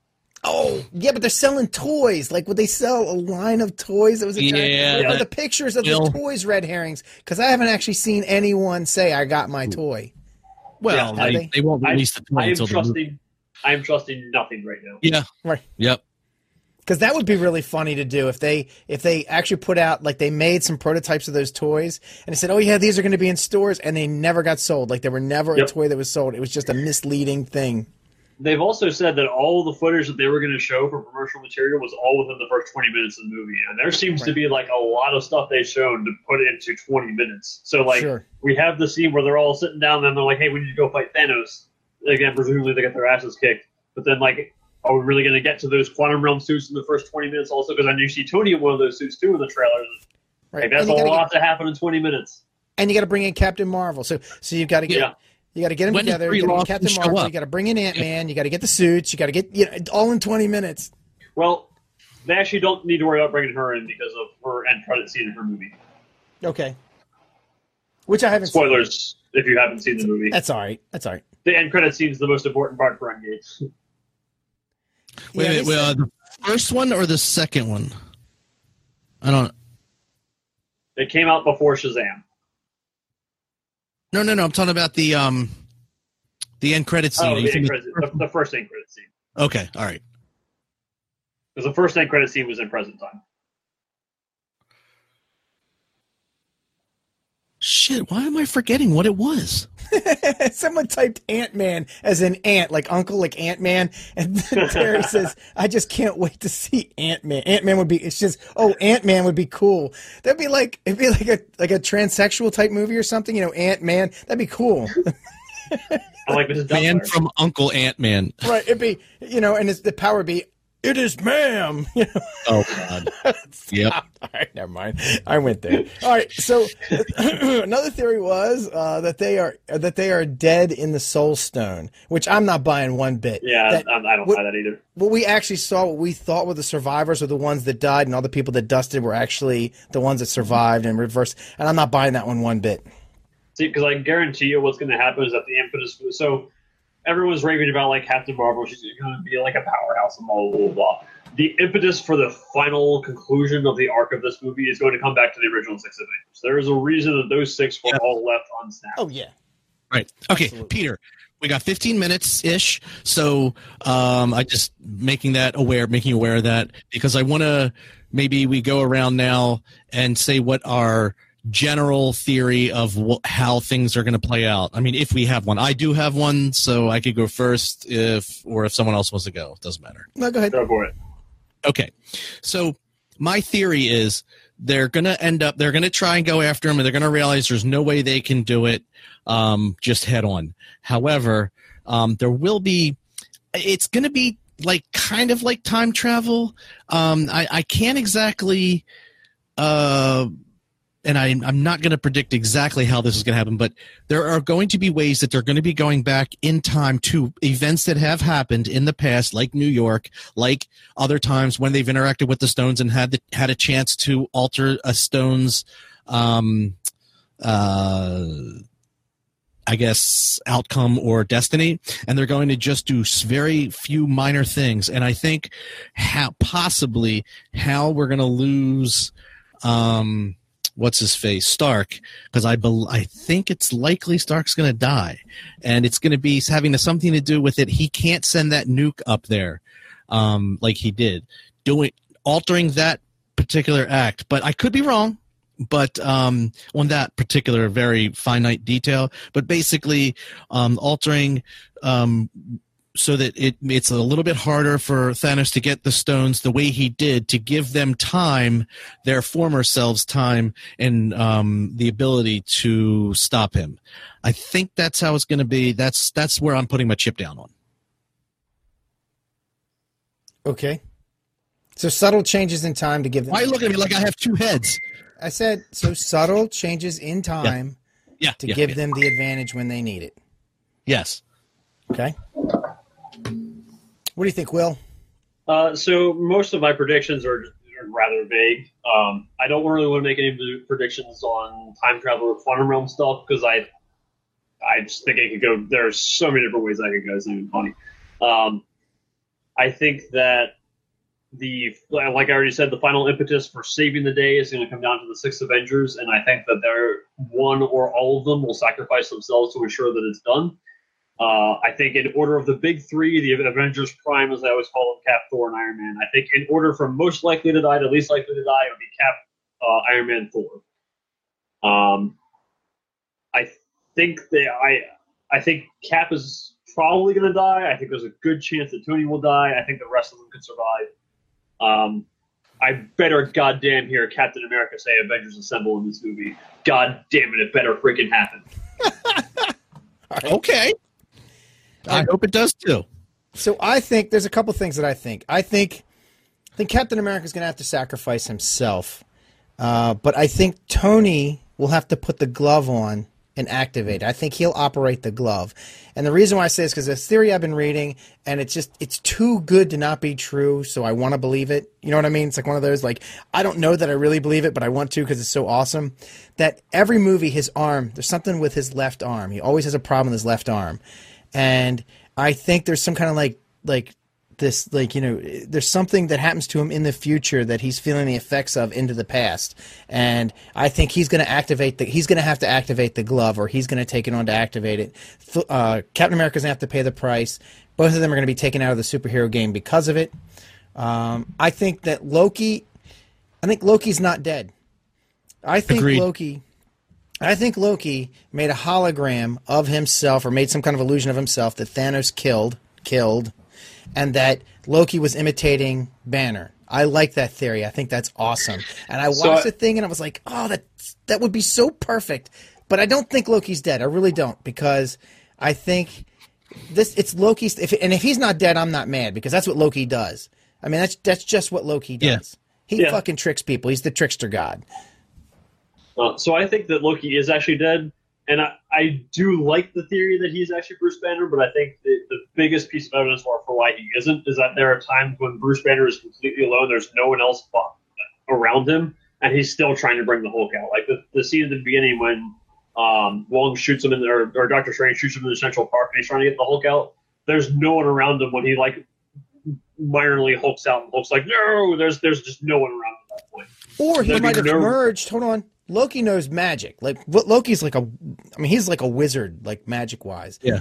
Oh yeah, but they're selling toys. Like, would they sell a line of toys that was a giant- Yeah, Where are that- the pictures of Will- the toys red herrings? Because I haven't actually seen anyone say I got my toy. well, Yeah, I they, they won't I, release the toy I am until the movie. trusting. I am trusting nothing right now. Yeah. Right. Yep. because that would be really funny to do if they if they actually put out like they made some prototypes of those toys and they said oh yeah these are going to be in stores and they never got sold like there were never Yep. a toy that was sold it was just a misleading thing They've also said that all the footage that they were going to show for promotional material was all within the first 20 minutes of the movie. And there seems to be like a lot of stuff they've shown to put into 20 minutes. So, like, Sure. we have the scene where they're all sitting down and they're like, hey, we need to go fight Thanos. Again, presumably they get their asses kicked. But then, like, are we really going to get to those quantum realm suits in the first 20 minutes also? Because I know you see Tony in one of those suits too in the trailers. right Like, that's a lot get, to happen in 20 minutes. and you got to bring in captain marvel so so you've got to get Yeah. You got to get them When together you got to captain marvel up? you got to bring in ant-man you got to get the suits you got to get you know all in 20 minutes Well, they actually don't need to worry about bringing her in because of her end credit scene in her movie. okay which i haven't seen. Spoilers if you haven't seen the movie. that's all right that's all right The end credit scene is the most important part for Endgame. Wait, Yeah, wait, wait, uh, the first one or the second one? I don't. It came out before Shazam. No, no, no. I'm talking about the um, the end credit scene. Oh, the, end credit, first the, the first end credit scene. Okay, all right. Because the first end credit scene was in present time. Shit, why am I forgetting what it was? Someone typed Ant Man as an ant, like uncle, like Ant Man, and then Terry says, "I just can't wait to see Ant Man. Ant Man would be. It's just, oh, Ant Man would be cool. That'd be like, it'd be like a like a transsexual type movie or something. You know, Ant Man. That'd be cool, I like Mrs. Man from Uncle Ant Man. right? It'd be, you know, and it's, the power would be, it is, ma'am. Oh God. Yep. all right, never mind. I went there. All right. So another theory was uh, that they are that they are dead in the Soul Stone, which I'm not buying one bit. Yeah, That- I, I don't what- buy that either. what we actually saw, what we thought were the survivors were the ones that died, and all the people that dusted were actually the ones that survived and reversed. And I'm not buying that one one bit. See, because I guarantee you, what's going to happen is that the impetus. So everyone's raving about like Captain Marvel. She's going to be like a powerhouse and blah blah blah. blah. The impetus for the final conclusion of the arc of this movie is going to come back to the original six Avengers. There is a reason that those six were Yeah. all left unsnapped. Oh yeah. Right. Okay, Absolutely. Peter. We got 15 minutes ish, so um, I just making that aware, making you aware of that because I want to maybe we go around now and say what our general theory of wh- how things are going to play out. I mean, if we have one, I do have one, so I could go first if or if someone else wants to go, doesn't matter. No, go ahead. Go for it. Okay. So my theory is they're going to end up, they're going to try and go after him and they're going to realize there's no way they can do it um, just head on. However, um, there will be, it's going to be like kind of like time travel. Um, I, I can't exactly, uh, and I, I'm not going to predict exactly how this is going to happen, but there are going to be ways that they're going to be going back in time to events that have happened in the past, like New York, like other times when they've interacted with the stones and had the, had a chance to alter a stone's um uh I guess outcome or destiny and they're going to just do very few minor things. And I think how possibly how we're going to lose um what's his face Stark because I bel I think it's likely Stark's going to die and it's going to be having something to do with it he can't send that nuke up there um, like he did, doing altering that particular act. But I could be wrong. But um, on that particular very finite detail, but basically um, altering um, so that it it's a little bit harder for Thanos to get the stones the way he did to give them time, their former selves time, and um, the ability to stop him. I think that's how it's going to be. That's that's where I'm putting my chip down on. Okay. So subtle changes in time to give them. Why are you looking at me like I have two heads? I said so subtle changes in time Yeah, to yeah, give yeah. them the advantage when they need it. Yes. Okay. What do you think, Will? Uh, so most of my predictions are, are rather vague. Um, I don't really want to make any predictions on time travel or quantum realm stuff because I, I just think it could go. There's so many different ways I could go. It's even funny. Um, I think that the like I already said, the final impetus for saving the day is going to come down to the six Avengers, and I think that they're one or all of them will sacrifice themselves to ensure that it's done. Uh, I think in order of the big three, the Avengers Prime, as I always call them, Cap, Thor, and Iron Man. I think in order from most likely to die to least likely to die, it would be Cap, uh, Iron Man, Thor. Um, I think they, I, I think Cap is probably going to die. I think there's a good chance that Tony will die. I think the rest of them could survive. Um, I better goddamn hear Captain America say Avengers Assemble in this movie. God damn it, it better freaking happen. Okay. I hope it does too. So I think there's a couple things that I think. I think I think Captain America is going to have to sacrifice himself, uh, but I think Tony will have to put the glove on and activate. I think he'll operate the glove, and the reason why I say this is because this theory I've been reading, and it's just it's too good to not be true. So I want to believe it. You know what I mean? It's like one of those like I don't know that I really believe it, but I want to because it's so awesome. That every movie, his arm, there's something with his left arm. He always has a problem with his left arm and I think there's some kind of like like this like you know there's something that happens to him in the future that he's feeling the effects of into the past. And i think he's going to activate the he's going to have to activate the glove or he's going to take it on to activate it. Uh, captain america's going to have to pay the price. Both of them are going to be taken out of the superhero game because of it. Um, i think that loki i think loki's not dead. I think Agreed. loki I think Loki made a hologram of himself or made some kind of illusion of himself that Thanos killed, killed, and that Loki was imitating Banner. I like that theory. I think that's awesome. And I watched So I- the thing and I was like, "Oh, that that would be so perfect." But I don't think Loki's dead. I really don't because I think this it's Loki's if and if he's not dead, I'm not mad because that's what Loki does. I mean, that's that's just what Loki Yeah. does. He Yeah. fucking tricks people. He's the trickster god. Uh, so I think that Loki is actually dead, and I, I do like the theory that he's actually Bruce Banner, but I think the, the biggest piece of evidence for, for why he isn't is that there are times when Bruce Banner is completely alone, there's no one else around him, and he's still trying to bring the Hulk out. Like the, the scene at the beginning when um, Wong shoots him in there, or Doctor Strange shoots him in the Central Park, and he's trying to get the Hulk out. There's no one around him when he like minorly hulks out, and Hulk's like, no, there's there's just no one around at that point. Or he might have no- merged. Hold on. Loki knows magic. Like Loki's like a I mean he's like a wizard like magic wise. Yeah.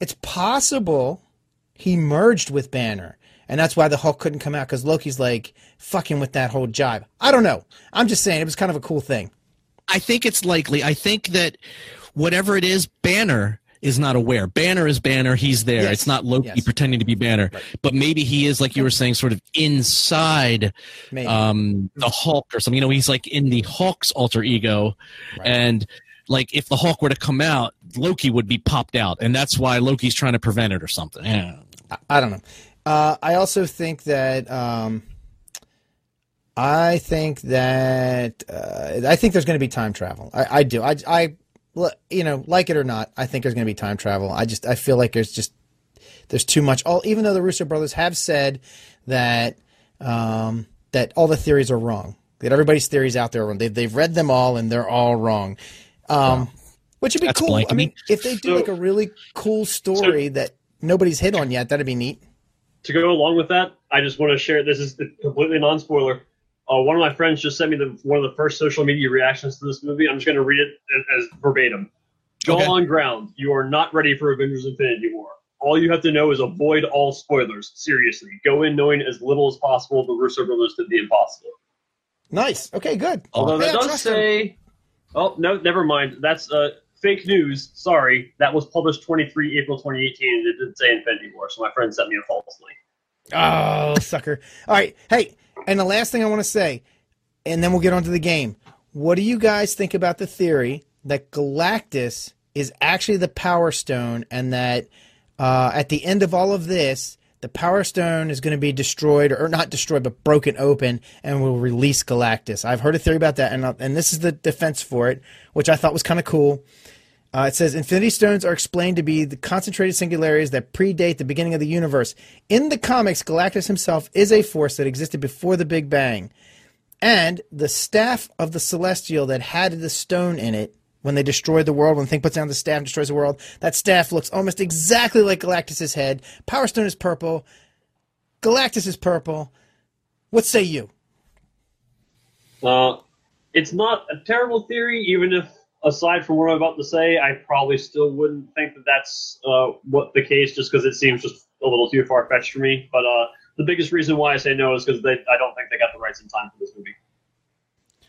It's possible he merged with Banner and that's why the Hulk couldn't come out cuz Loki's like fucking with that whole jibe. I don't know. I'm just saying it was kind of a cool thing. I think it's likely. I think that whatever it is, Banner is not aware. Banner is Banner. He's there. Yes. It's not Loki Yes. pretending to be Banner, Right. but maybe he is, like you were saying, sort of inside um, the Hulk or something. You know, he's like in the Hulk's alter ego, Right. and like if the Hulk were to come out, Loki would be popped out, and that's why Loki's trying to prevent it or something. Yeah. I, I don't know. Uh, I also think that um, I think that uh, I think there's going to be time travel. I, I do. I, I, you know, like it or not, I think there's going to be time travel. I just I feel like there's just there's too much. All even though the Russo brothers have said that um, that all the theories are wrong, that everybody's theories out there are wrong. They've they've read them all and they're all wrong. Um, which would be That's cool. I mean, if they do So- like a really cool story that nobody's hit on yet, that'd be neat. to go along with that, I just want to share. This is completely non-spoiler. Uh, one of my friends just sent me the, one of the first social media reactions to this movie. I'm just going to read it as, as verbatim. Jaw Okay. on ground. You are not ready for Avengers: Infinity War. All you have to know is avoid all spoilers. Seriously, go in knowing as little as possible. The Russo brothers did the impossible. Nice. Okay, good. Although Hey, that does trust them. say, oh no, never mind. That's uh, fake news. Sorry, that was published 23 April 2018, and it didn't say Infinity War. So my friend sent me a false link. Oh, sucker. All right. Hey, and the last thing I want to say, and then we'll get on to the game. What do you guys think about the theory that Galactus is actually the Power Stone and that uh, at the end of all of this, the Power Stone is going to be destroyed, or not destroyed, but broken open, and will release Galactus? I've heard a theory about that, and, uh, and this is the defense for it, which I thought was kind of cool. Uh, it says Infinity Stones are explained to be the concentrated singularities that predate the beginning of the universe. In the comics, Galactus himself is a force that existed before the Big Bang. And the staff of the Celestial that had the stone in it when they destroyed the world, when Thing puts down the staff and destroys the world, that staff looks almost exactly like Galactus's head. Power Stone is purple. Galactus is purple. What say you? Uh, it's not a terrible theory, even if, aside from what I'm about to say, I probably still wouldn't think that that's uh, what the case, just because it seems just a little too far fetched for me. But uh, the biggest reason why I say no is because I don't think they got the rights in time for this movie.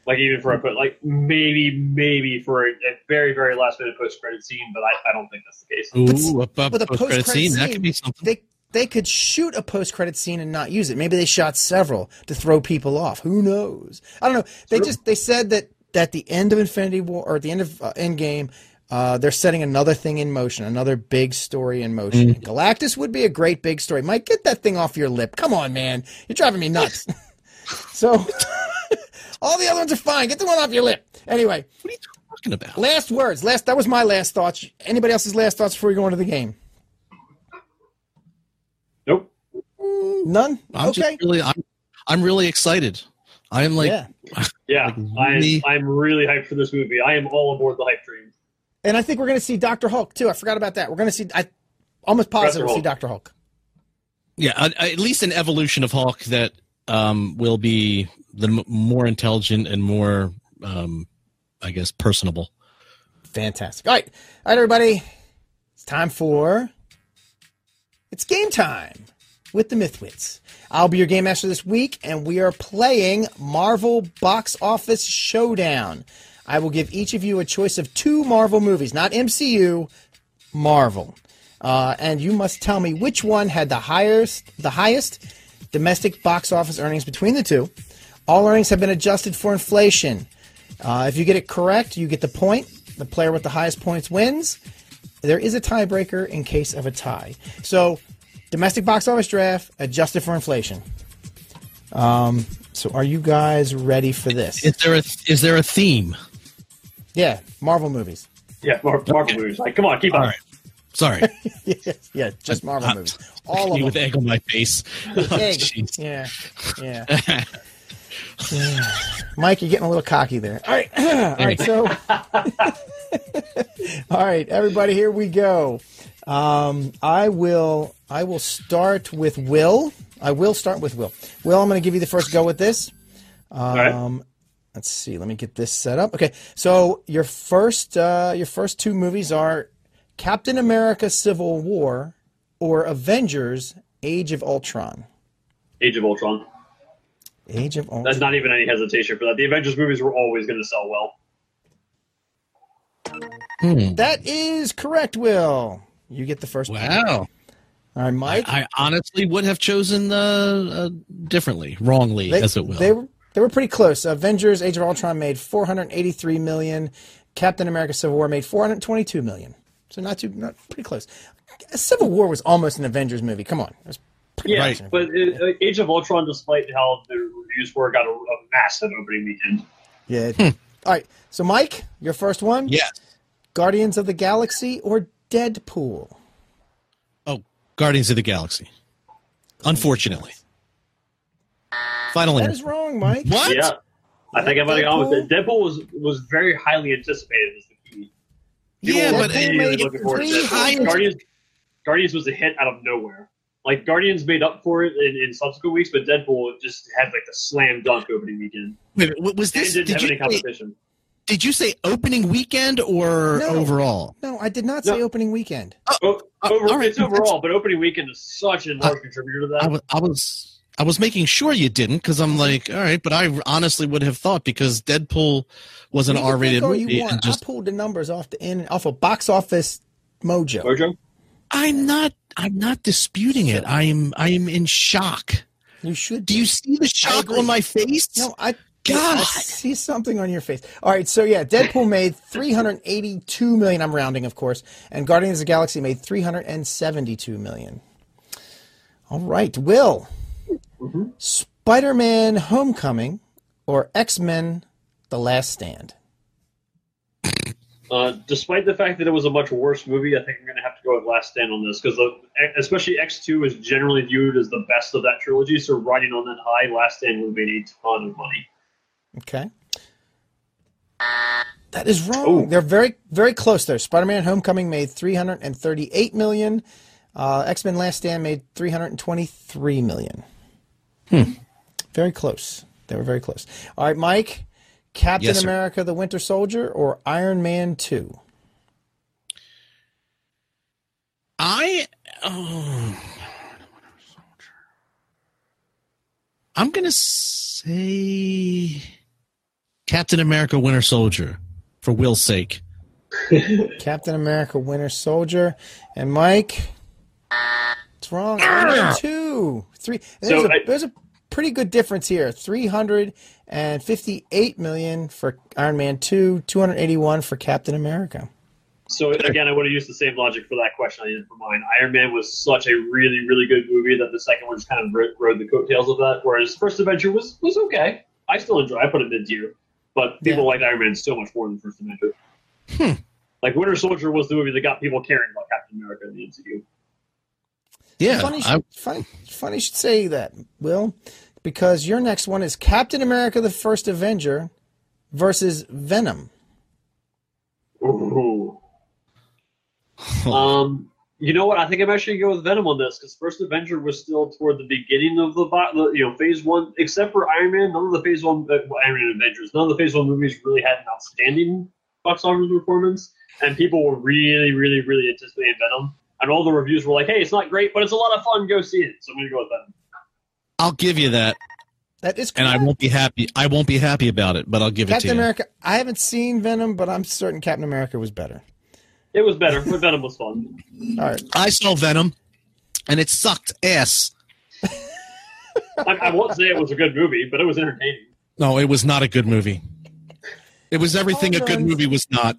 Like even for a put, like maybe maybe for a, a very very last minute post credit scene, but I, I don't think that's the case. Ooh, up, up, But the post-credit post-credit scene, that could be something. they they could shoot a post credit scene and not use it. Maybe they shot several to throw people off. Who knows? I don't know. They True. just they said that at the end of Infinity War or at the end of uh, Endgame, uh, they're setting another thing in motion, another big story in motion. Galactus would be a great big story. Mike, get that thing off your lip. Come on, man, you're driving me nuts. so all the other ones are fine. Get the one off your lip. Anyway, What are you talking about? last words. Last that was my last thoughts. Anybody else's last thoughts before we go into the game? Nope. None. I'm okay. just really, I'm, I'm really excited. I'm like, yeah. Yeah, really- I'm I'm really hyped for this movie. I am all aboard the hype train. And I think we're going to see Doctor Hulk too. I forgot about that. We're going to see. I almost positive we'll see Doctor Hulk. yeah, at, at least an evolution of Hulk that um, will be the m- more intelligent and more, um, I guess, personable. Fantastic. All right, all right, everybody. It's time for. It's game time with the Mythwits. I'll be your game master this week, and we are playing Marvel Box Office Showdown. I will give each of you a choice of two Marvel movies, not MCU, Marvel, uh, and you must tell me which one had the highest, the highest domestic box office earnings between the two. All earnings have been adjusted for inflation. Uh, if you get it correct, you get the point. The player with the highest points wins. There is a tiebreaker in case of a tie. So, domestic box office draft adjusted for inflation. Um, so, are you guys ready for this? Is there a is there a theme? Yeah, Marvel movies. Yeah, Mar- Marvel Okay. movies. Like, come on, keep All up. right. Sorry, yeah, yeah, just Marvel Uh, movies. All me of with them. egg on my face. Oh, Egg. jeez. Yeah, yeah. Mike, you're getting a little cocky there. All right, all right. So, all right, everybody, here we go. Um, I will. I will start with Will. I will start with Will. Will, I'm going to give you the first go with this. Um, right. Let's see. Let me get this set up. Okay, so your first, uh, your first two movies are Captain America: Civil War or Avengers: Age of Ultron. Age of Ultron. Age of Ultron. That's not even any hesitation for that. The Avengers movies were always going to sell well. Hmm. That is correct, Will. You get the first. point. Wow. All right, Mike. I honestly would have chosen uh, uh, differently, wrongly, they, as it will. They were they were pretty close. Avengers: Age of Ultron made 483 million. Captain America: Civil War made 422 million. So not too not pretty close. Civil War was almost an Avengers movie. Come on, it was pretty Yeah, much an but uh, Age of Ultron, despite how the reviews were, got a, a massive opening weekend. Yeah. All right. So, Mike, your first one. yes. Guardians of the Galaxy or Deadpool? Guardians of the Galaxy. Unfortunately. Final That answer. wrong, Mike. What? Yeah, I think I'm going to go with Deadpool? it. Deadpool was was very highly anticipated as the key. People Yeah, but Deadpool really made looking forward to three Deadpool. high- Guardians. Guardians was a hit out of nowhere. Like Guardians made up for it in, in subsequent weeks, but Deadpool just had like the slam dunk opening weekend. Wait, wait, was And this? didn't Did have you, any say, competition. Did you say opening weekend or No. overall? No, I did not say No. opening weekend. O- Uh, over, all right, it's overall, but opening weekend is such a large contributor to that. I was, I was, I was making sure you didn't because I'm like, all right, but I honestly would have thought because Deadpool was an You R-rated think all movie, you and want. just I pulled the numbers off the end off of Box Office Mojo. Mojo? I'm not, I'm not disputing it. I'm, I'm in shock. You should. Do you see the shock on my face? No, I. God. I see something on your face. All right, so yeah, Deadpool made 382 million. I'm rounding, of course, and Guardians of the Galaxy made 372 million. All right, Will. Spider-Man: Homecoming or X-Men: The Last Stand. Uh, despite the fact that it was a much worse movie, I think I'm going to have to go with Last Stand on this because especially X2 is generally viewed as the best of that trilogy. So riding on that high, Last Stand would have made a ton of money. Okay. That is wrong. Oh. They're very, very close there. Spider-Man: Homecoming made 338 million. Uh, X-Men: Last Stand made 323 million. Hmm. Very close. They were very close. All right, Mike. Captain Yes. America: The Winter Soldier or Iron Man 2? I oh, the Winter Soldier. I'm gonna say Captain America: Winter Soldier for Will's sake. Captain America: Winter Soldier and Mike. It's wrong. Iron ah! 2. 3 There's, So a, I- there's a pretty good difference here. 358 million for Iron Man 2, 281 for Captain America. So again, I would have used the same logic for that question I did for mine. Iron Man was such a really, really good movie that the second one just kind of ro- rode the coattails of that. Whereas First Avenger was was okay. I still enjoy. I put it mid tier, but people Yeah. liked Iron Man so much more than First Avenger. Hmm. Like Winter Soldier was the movie that got people caring about Captain America in the MCU. Yeah, funny, I, funny, funny you should say that, Will, because your next one is Captain America: The First Avenger versus Venom. Ooh. um, you know what? I think I'm actually going to go with Venom on this because First Avenger was still toward the beginning of the, you know Phase One, except for Iron Man. None of the Phase One, uh, well, Iron Man Avengers, none of the Phase One movies really had an outstanding box office performance, and people were really, really, really anticipating Venom. And all the reviews were like, "Hey, it's not great, but it's a lot of fun. Go see it." So I'm going to go with Venom. I'll give you that, That is and. I won't be happy. I won't be happy about it, but I'll give it Captain to you. Captain America. I haven't seen Venom, but I'm certain Captain America was better. It was better, but Venom was fun. All right. I saw Venom, and it sucked ass. I, I won't say it was a good movie, but it was entertaining. No, it was not a good movie. It was everything a good Nuns. movie was not.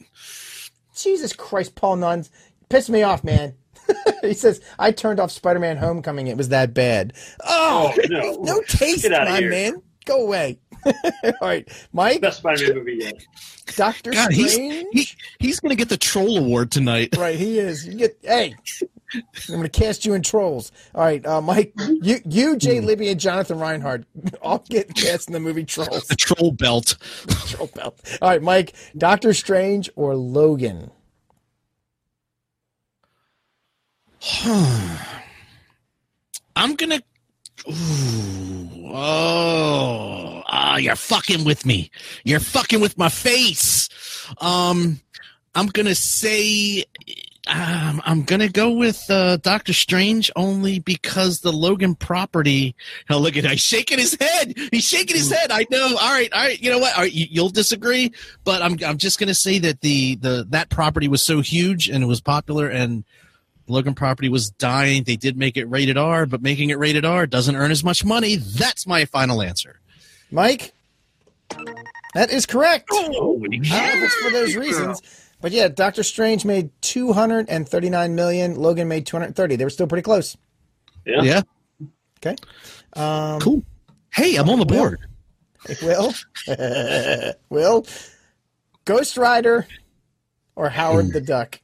Jesus Christ, Paul Nuns pissed me off, man. he says I turned off Spider-Man: Homecoming. It was that bad. Oh, Oh, no. no taste, Get outta my here. man. Go away. All right, Mike, Best Spider-Man movie yet. Doctor God, he's he, he's going to get the troll award tonight. Right, he is. You get, hey, I'm going to cast you in trolls. All right, uh, Mike, you, you, Jay Libby, and Jonathan Reinhardt all get cast in the movie Trolls. The troll belt. Troll belt. All right, Mike, Doctor Strange or Logan? I'm gonna. Ooh, oh, ah, you're fucking with me. You're fucking with my face. Um, I'm gonna say. Um, I'm gonna go with uh, Doctor Strange only because the Logan property. Hell, look at he's shaking his head. He's shaking his head. I know. All right, all right. You know what? All right, you, you'll disagree, but I'm I'm just gonna say that the the that property was so huge and it was popular and Logan property was dying. They did make it rated R, but making it rated R doesn't earn as much money. That's my final answer. Mike, that is correct. Holy I don't know if it's for those reasons, but yeah, Doctor Strange made 239 million. Logan made 230. They were still pretty close. Yeah. Yeah, Okay. Um, cool. Hey, I'm on the board. Will, Will, Ghost Rider, or Howard the Duck?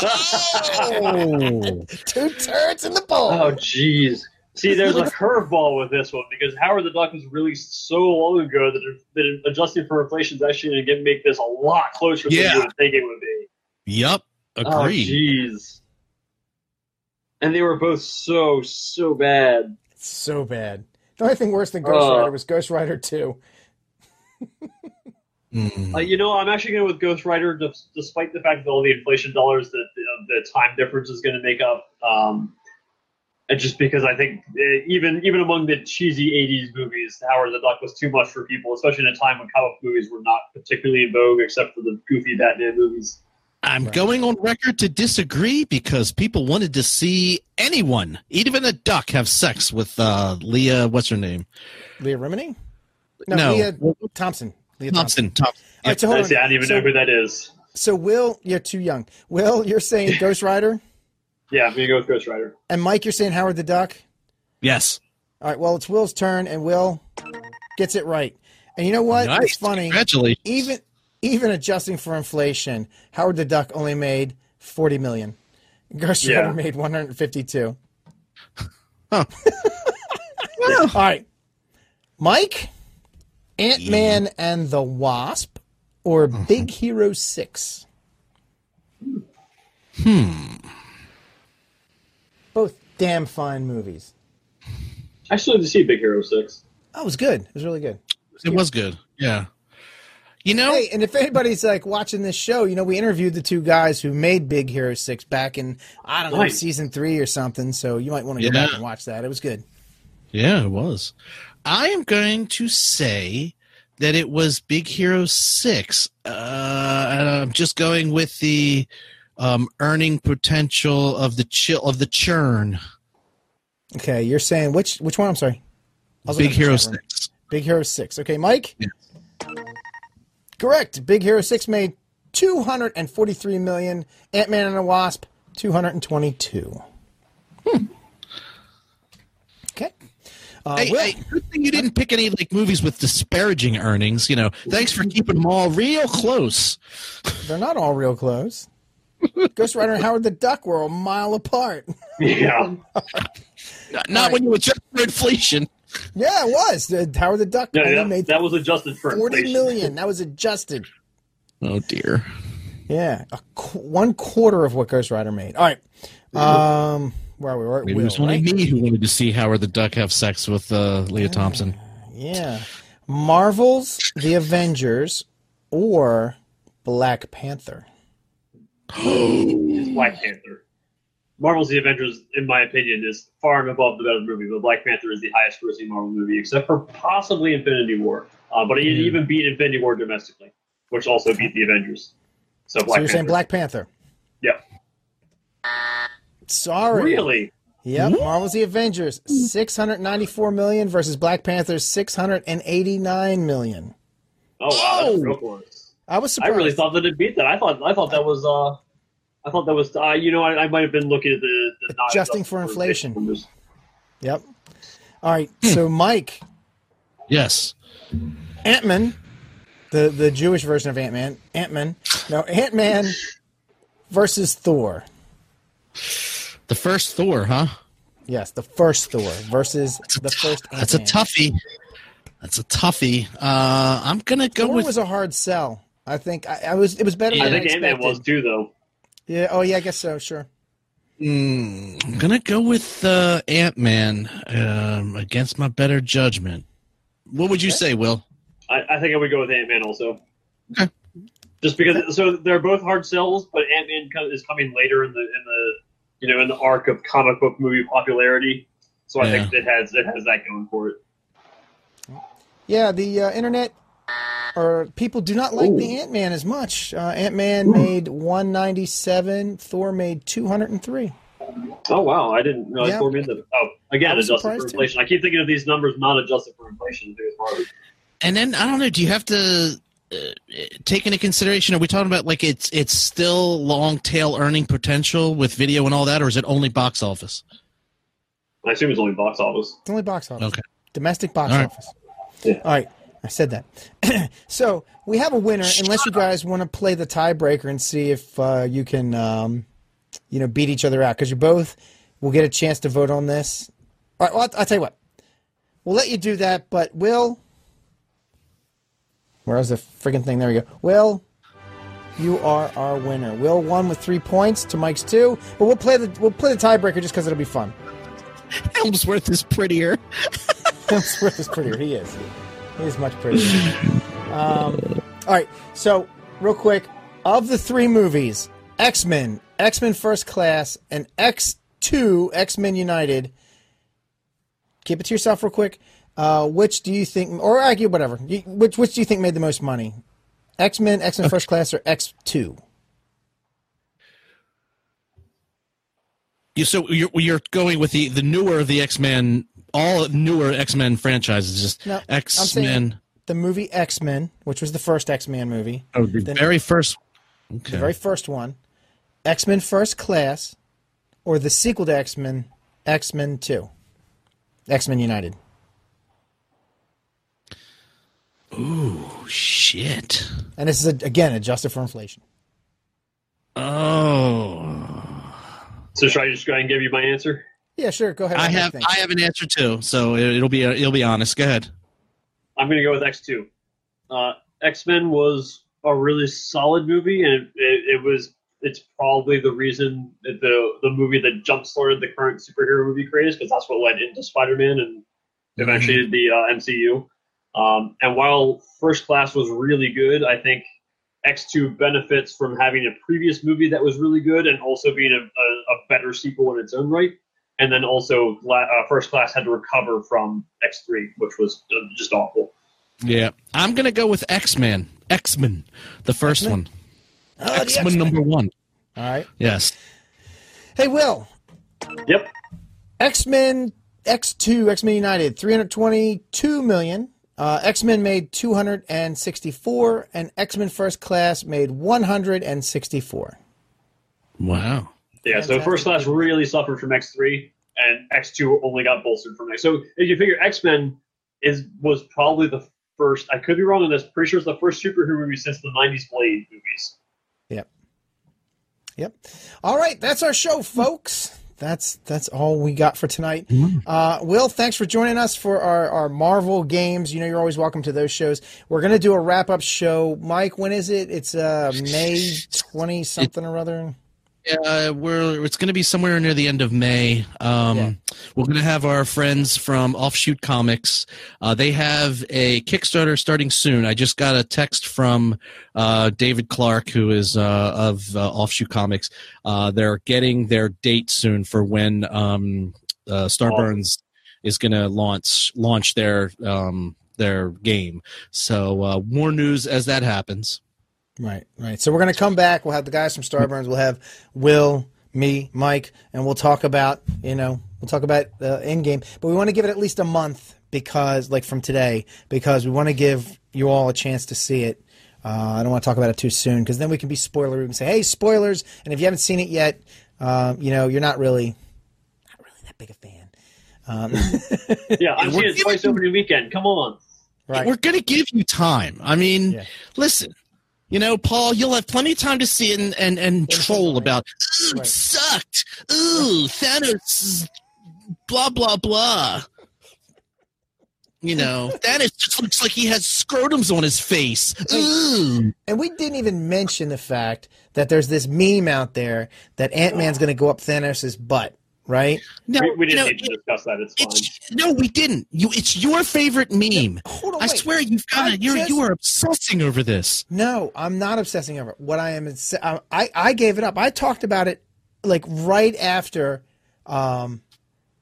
Oh, Two turds in the bowl. Oh, jeez. See, there's a curveball with this one because Howard the Duck was released so long ago that, it, that it, adjusting for inflation is actually going to make this a lot closer than Yeah. you would think it would be. yep. Oh, Agreed. jeez. And they were both so, so bad. so bad. The only thing worse than Ghost Uh. Rider was Ghost Rider 2. Mm. Uh, you know, I'm actually going with Ghost Rider, des- despite the fact that all the inflation dollars that you know, the time difference is going to make up. Um, and just because I think uh, even even among the cheesy '80s movies, Howard the Duck was too much for people, especially in a time when comic movies were not particularly in vogue, except for the goofy Batman movies. I'm Right. going on record to disagree because people wanted to see anyone, even a duck, have sex with uh, Leah. What's her name? Leah Remini? No, No. Lea Thompson. Lea Thompson. Thompson. Thompson. All right, so I see, I don't even so, know who that is. so Will, you're too young. Will, you're saying Ghost Rider, Yeah, I'm going to go with Ghost Rider. and Mike, you're saying Howard the Duck. Yes. All right, well, it's Will's turn, and Will gets it right. And you know what? Nice. It's funny. Congratulations. Even even adjusting for inflation, Howard the Duck only made 40 million. Ghost Yeah. Rider made 152. Huh. All right. Mike, Ant Man and the Wasp, or Big Hero 6? Hmm. Both damn fine movies. I still need to see Big Hero 6. Oh, it was good. It was really good. It was good. Yeah. You know, Hey, and if anybody's like watching this show, you know, we interviewed the two guys who made Big Hero 6 back in, I don't know, Nice. season three or something. So you might want to go Yeah. back and watch that. It was good. Yeah, it was. I am going to say that it was Big Hero Six. Uh, and I'm just going with the um, earning potential of the chill of the churn. Okay, you're saying which which one? I'm sorry. Big Hero the chat room. Six. Big Hero 6. Okay, Mike? Yes. Correct. Big Hero 6 made 243 million. Ant-Man and the Wasp 222. Okay. Uh, Hey, Will, hey, good thing you didn't pick any like movies with disparaging earnings. You know, thanks for keeping them all real close. they're not all real close. Ghost Rider and Howard the Duck were a mile apart. Yeah. Not, not when you adjust for inflation. Yeah, it was. Uh, Howard the Duck Yeah, yeah, made that was adjusted for 40 inflation. million. That was adjusted. Oh dear. Yeah, a qu- one quarter of what Ghost Rider made. All right. Um, where are we? We're Maybe Will, it was only right? me who wanted to see Howard the Duck have sex with uh, Lea Thompson. Yeah. Marvel's The Avengers or Black Panther. Black Panther. Marvel's The Avengers, in my opinion, is far and above the better movie, but Black Panther is the highest grossing Marvel movie, except for possibly Infinity War. Uh, but it Yeah. even beat Infinity War domestically, which also beat The Avengers. So So Black you're Panther. saying Black Panther. Yeah. Sorry. Really? Yep. Marvel's The Avengers, 694 million versus Black Panther's 689 million. Oh wow, that's Oh! real close. I was surprised. I really thought that it beat that. I thought I thought that was uh I thought that was uh, you know I, I might have been looking at the, the not Adjusting for inflation. numbers. Yep. All right. So Mike, Yes. Ant-Man, the the Jewish version of Ant-Man, Ant-Man. No, Ant-Man versus Thor. The first Thor, huh? Yes, the first Thor versus the first. That's a toughie. That's a toughie. Uh, I'm gonna go Thor with. was a hard sell. I think I, I was. It was better I than I, think Ant Man was too, though. Yeah. Oh yeah. I guess so. Sure. Mm, I'm gonna go with uh, Ant Man um, against my better judgment. What would you say, Will? I, I think I would go with Ant Man also. Okay. Just because, so they're both hard sells, but Ant Man is coming later in the in the you know in the arc of comic book movie popularity. So I think it has it has that going for it. Yeah. The uh, internet or people do not like the Ant Man as much. Uh, Ant Man made one ninety seven. Thor made two hundred and three. Oh wow, I didn't know Yeah. I Thor made the oh again I adjusted for surprised, too. inflation. I keep thinking of these numbers not adjusted for inflation. And then I don't know. Do you have to take into consideration? Are we talking about like it's it's still long tail earning potential with video and all that, or is it only box office? I assume it's only box office. It's only box office. Okay. Domestic box All right. office. Yeah. All right. I said that. so we have a winner, unless you guys want to play the tiebreaker and see if uh, you can, um, you know, beat each other out because you both will get a chance to vote on this. All right. Well, I'll, I'll tell you what. We'll let you do that, but Will, where's the freaking thing? There we go. Will, you are our winner. Will won with three points to Mike's two, but we'll play the we'll play the tiebreaker just because it'll be fun. Helmsworth is prettier. Hemsworth is prettier. He is. He is much prettier. Um, all right. So, real quick, of the three movies, X Men, X Men First Class, and X Two, X Men United. Keep it to yourself, real quick. Uh, which do you think, or argue whatever? Which which do you think made the most money? X Men, X Men First Class, or X Two? You so you're you're going with the the newer of the X Men, all newer X Men franchises, just No, X Men. the movie X Men, which was the first X Men movie, Oh, the Then- very first. Okay. the very first one, X Men First Class, or the sequel to X Men, X Men Two, X Men United. Oh shit. And this is again adjusted for inflation. Oh, So should I just go ahead and give you my answer? Yeah, sure. Go ahead. I What do you have? I have an answer too, so it, it'll be it'll be honest. Go ahead. I'm going to go with X two. Uh, X Men was a really solid movie, and it, it, it was it's probably the reason that the the movie that jump started the current superhero movie craze because that's what led into Spider Man and eventually the uh, MCU. Um, and while First Class was really good, I think X2 benefits from having a previous movie that was really good and also being a, a, a better sequel in its own right. And then also, uh, First Class had to recover from X3, which was uh, just awful. Yeah, I'm gonna go with X Men. X Men, the first X-Men? one. Oh, the X Men X-Men. number one. All right. Yes. Hey, Will. Yep. X Men X2, X Men United, 322 million. Uh, X Men made 264, and X Men First Class made 164. Wow. Yeah, so Fantastic. First Class really suffered from X3, and X2 only got bolstered from X. So if you figure X Men is was probably the first, I could be wrong on this, pretty sure it's the first superhero movie since the 90s Blade movies. Yep. Yep. All right, that's our show, folks. That's that's all we got for tonight. Uh, Will, thanks for joining us for our, our Marvel games. You know, you're always welcome to those shows. We're gonna do a wrap up show. Mike, when is it? It's uh, May twenty something or other. Yeah, we're it's going to be somewhere near the end of May. Um, Yeah. We're going to have our friends from Offshoot Comics. Uh, they have a Kickstarter starting soon. I just got a text from uh, David Clark, who is uh, of uh, Offshoot Comics. Uh, they're getting their date soon for when um, uh, Starburns is going to launch launch their um, their game. So uh, more news as that happens. Right, right. So we're going to come back. We'll have the guys from Starburns. We'll have Will, me, Mike, and we'll talk about you know we'll talk about uh, Endgame. But we want to give it at least a month because like from today because we want to give you all a chance to see it. Uh, I don't want to talk about it too soon because then we can be spoiler. We can say, hey, spoilers. And if you haven't seen it yet, um, you know you're not really not really that big a fan. Um, Yeah, I'm we're it twice giving- opening weekend. Come on. right. We're going to give you time. I mean, Yeah. listen, You know, Paul, you'll have plenty of time to see and and, and troll about. Ooh, Right. it sucked. Ooh, Thanos. Blah blah blah. You know, Thanos just looks like he has scrotums on his face. Ooh. And we didn't even mention the fact that there's this meme out there that Ant Man's going to go up Thanos' butt, right? No, we, we didn't no, need to discuss that. It's fine. it's, no, we didn't. You, it's your favorite meme. Hold on, I wait. swear you've got it. You're just- you are obsessing over this. No, I'm not obsessing over it. What I am, is- I, I I gave it up. I talked about it like right after, um,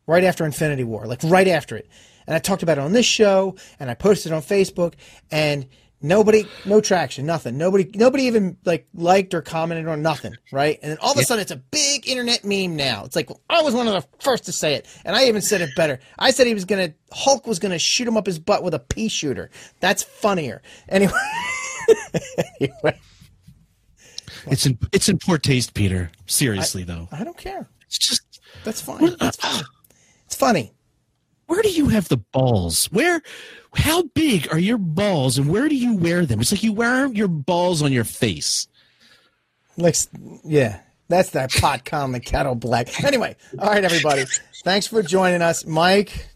right after Infinity War, like right after it, and I talked about it on this show, and I posted it on Facebook, and nobody, no traction, nothing. Nobody, nobody even like liked or commented on nothing, right? And then all of a sudden, it's a big internet meme now. It's like well, I was one of the first to say it, and I even said it better. I said he was gonna Hulk was gonna shoot him up his butt with a pea shooter. That's funnier. Anyway. anyway. It's in it's in poor taste, Peter. Seriously though, I don't care. it's just That's fine. That's fine. It's funny. Where do you have the balls? Where, how big are your balls, and where do you wear them? It's like you wear your balls on your face. Like, yeah, that's that pot the kettle black. Anyway, all right, everybody. Thanks for joining us, Mike.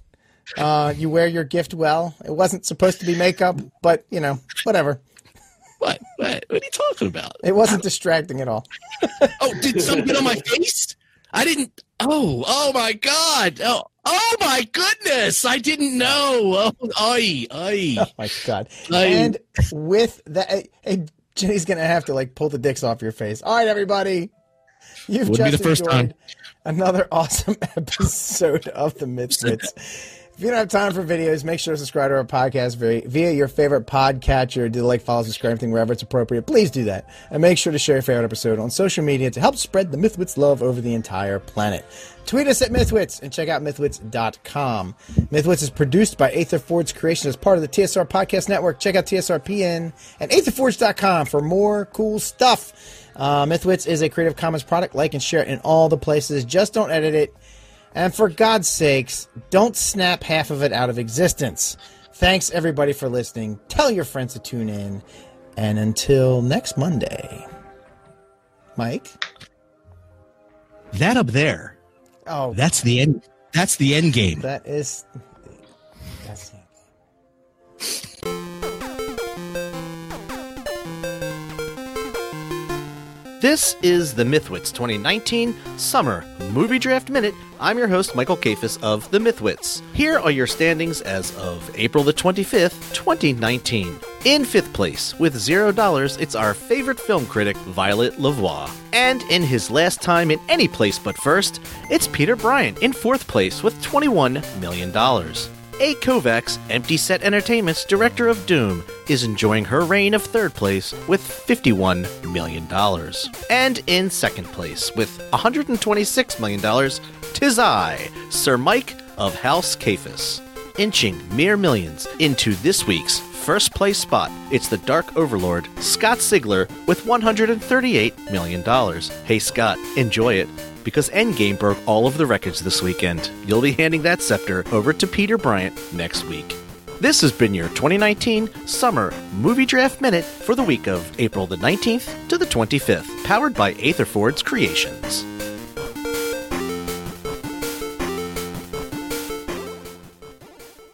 Uh, you wear your gift well. It wasn't supposed to be makeup, but you know, whatever. What? What, what are you talking about? It wasn't distracting at all. Oh, did something get on my face? I didn't. Oh, oh my God! Oh, oh my goodness! I didn't know. Oh, ay, ay. Oh my god! I- And with that, uh, hey, Jenny's gonna have to like pull the dicks off your face. All right, everybody. You've Wouldn't be just the first enjoyed time. another awesome episode of the Mythwits. If you don't have time for videos, make sure to subscribe to our podcast via, your favorite podcatcher. Do the like, follow, subscribe, everything wherever it's appropriate. Please do that. And make sure to share your favorite episode on social media to help spread the Mythwits love over the entire planet. Tweet us at Mythwits and check out Mythwits.com. Mythwits is produced by Aether Forge Creations as part of the TSR Podcast Network. Check out TSRPN and AetherForge.com for more cool stuff. Uh, Mythwits is a Creative Commons product. Like and share it in all the places. Just don't edit it. And for God's sakes, don't snap half of it out of existence. Thanks everybody for listening. Tell your friends to tune in. And until next Monday. Mike? That up there. Oh, That's the end. That's the end game. that is. That's This is the Mythwits 2019 Summer Movie Draft Minute. I'm your host, Michael Kafis of The Mythwits. Here are your standings as of April the 25th, 2019. In fifth place, with zero dollars, it's our favorite film critic, Violet Lavoie. And in his last time in any place but first, it's Peter Bryant in fourth place with $21 million. A. Kovacs, Empty Set Entertainment's director of Doom, is enjoying her reign of third place with $51 million. And in second place with $126 million, tis I, Sir Mike of House Cafis. Inching mere millions into this week's first place spot, it's the Dark Overlord, Scott Sigler, with $138 million. Hey Scott, enjoy it because Endgame broke all of the records this weekend. You'll be handing that scepter over to Peter Bryant next week. This has been your 2019 Summer Movie Draft Minute for the week of April the 19th to the 25th, powered by Aether Forge Creations.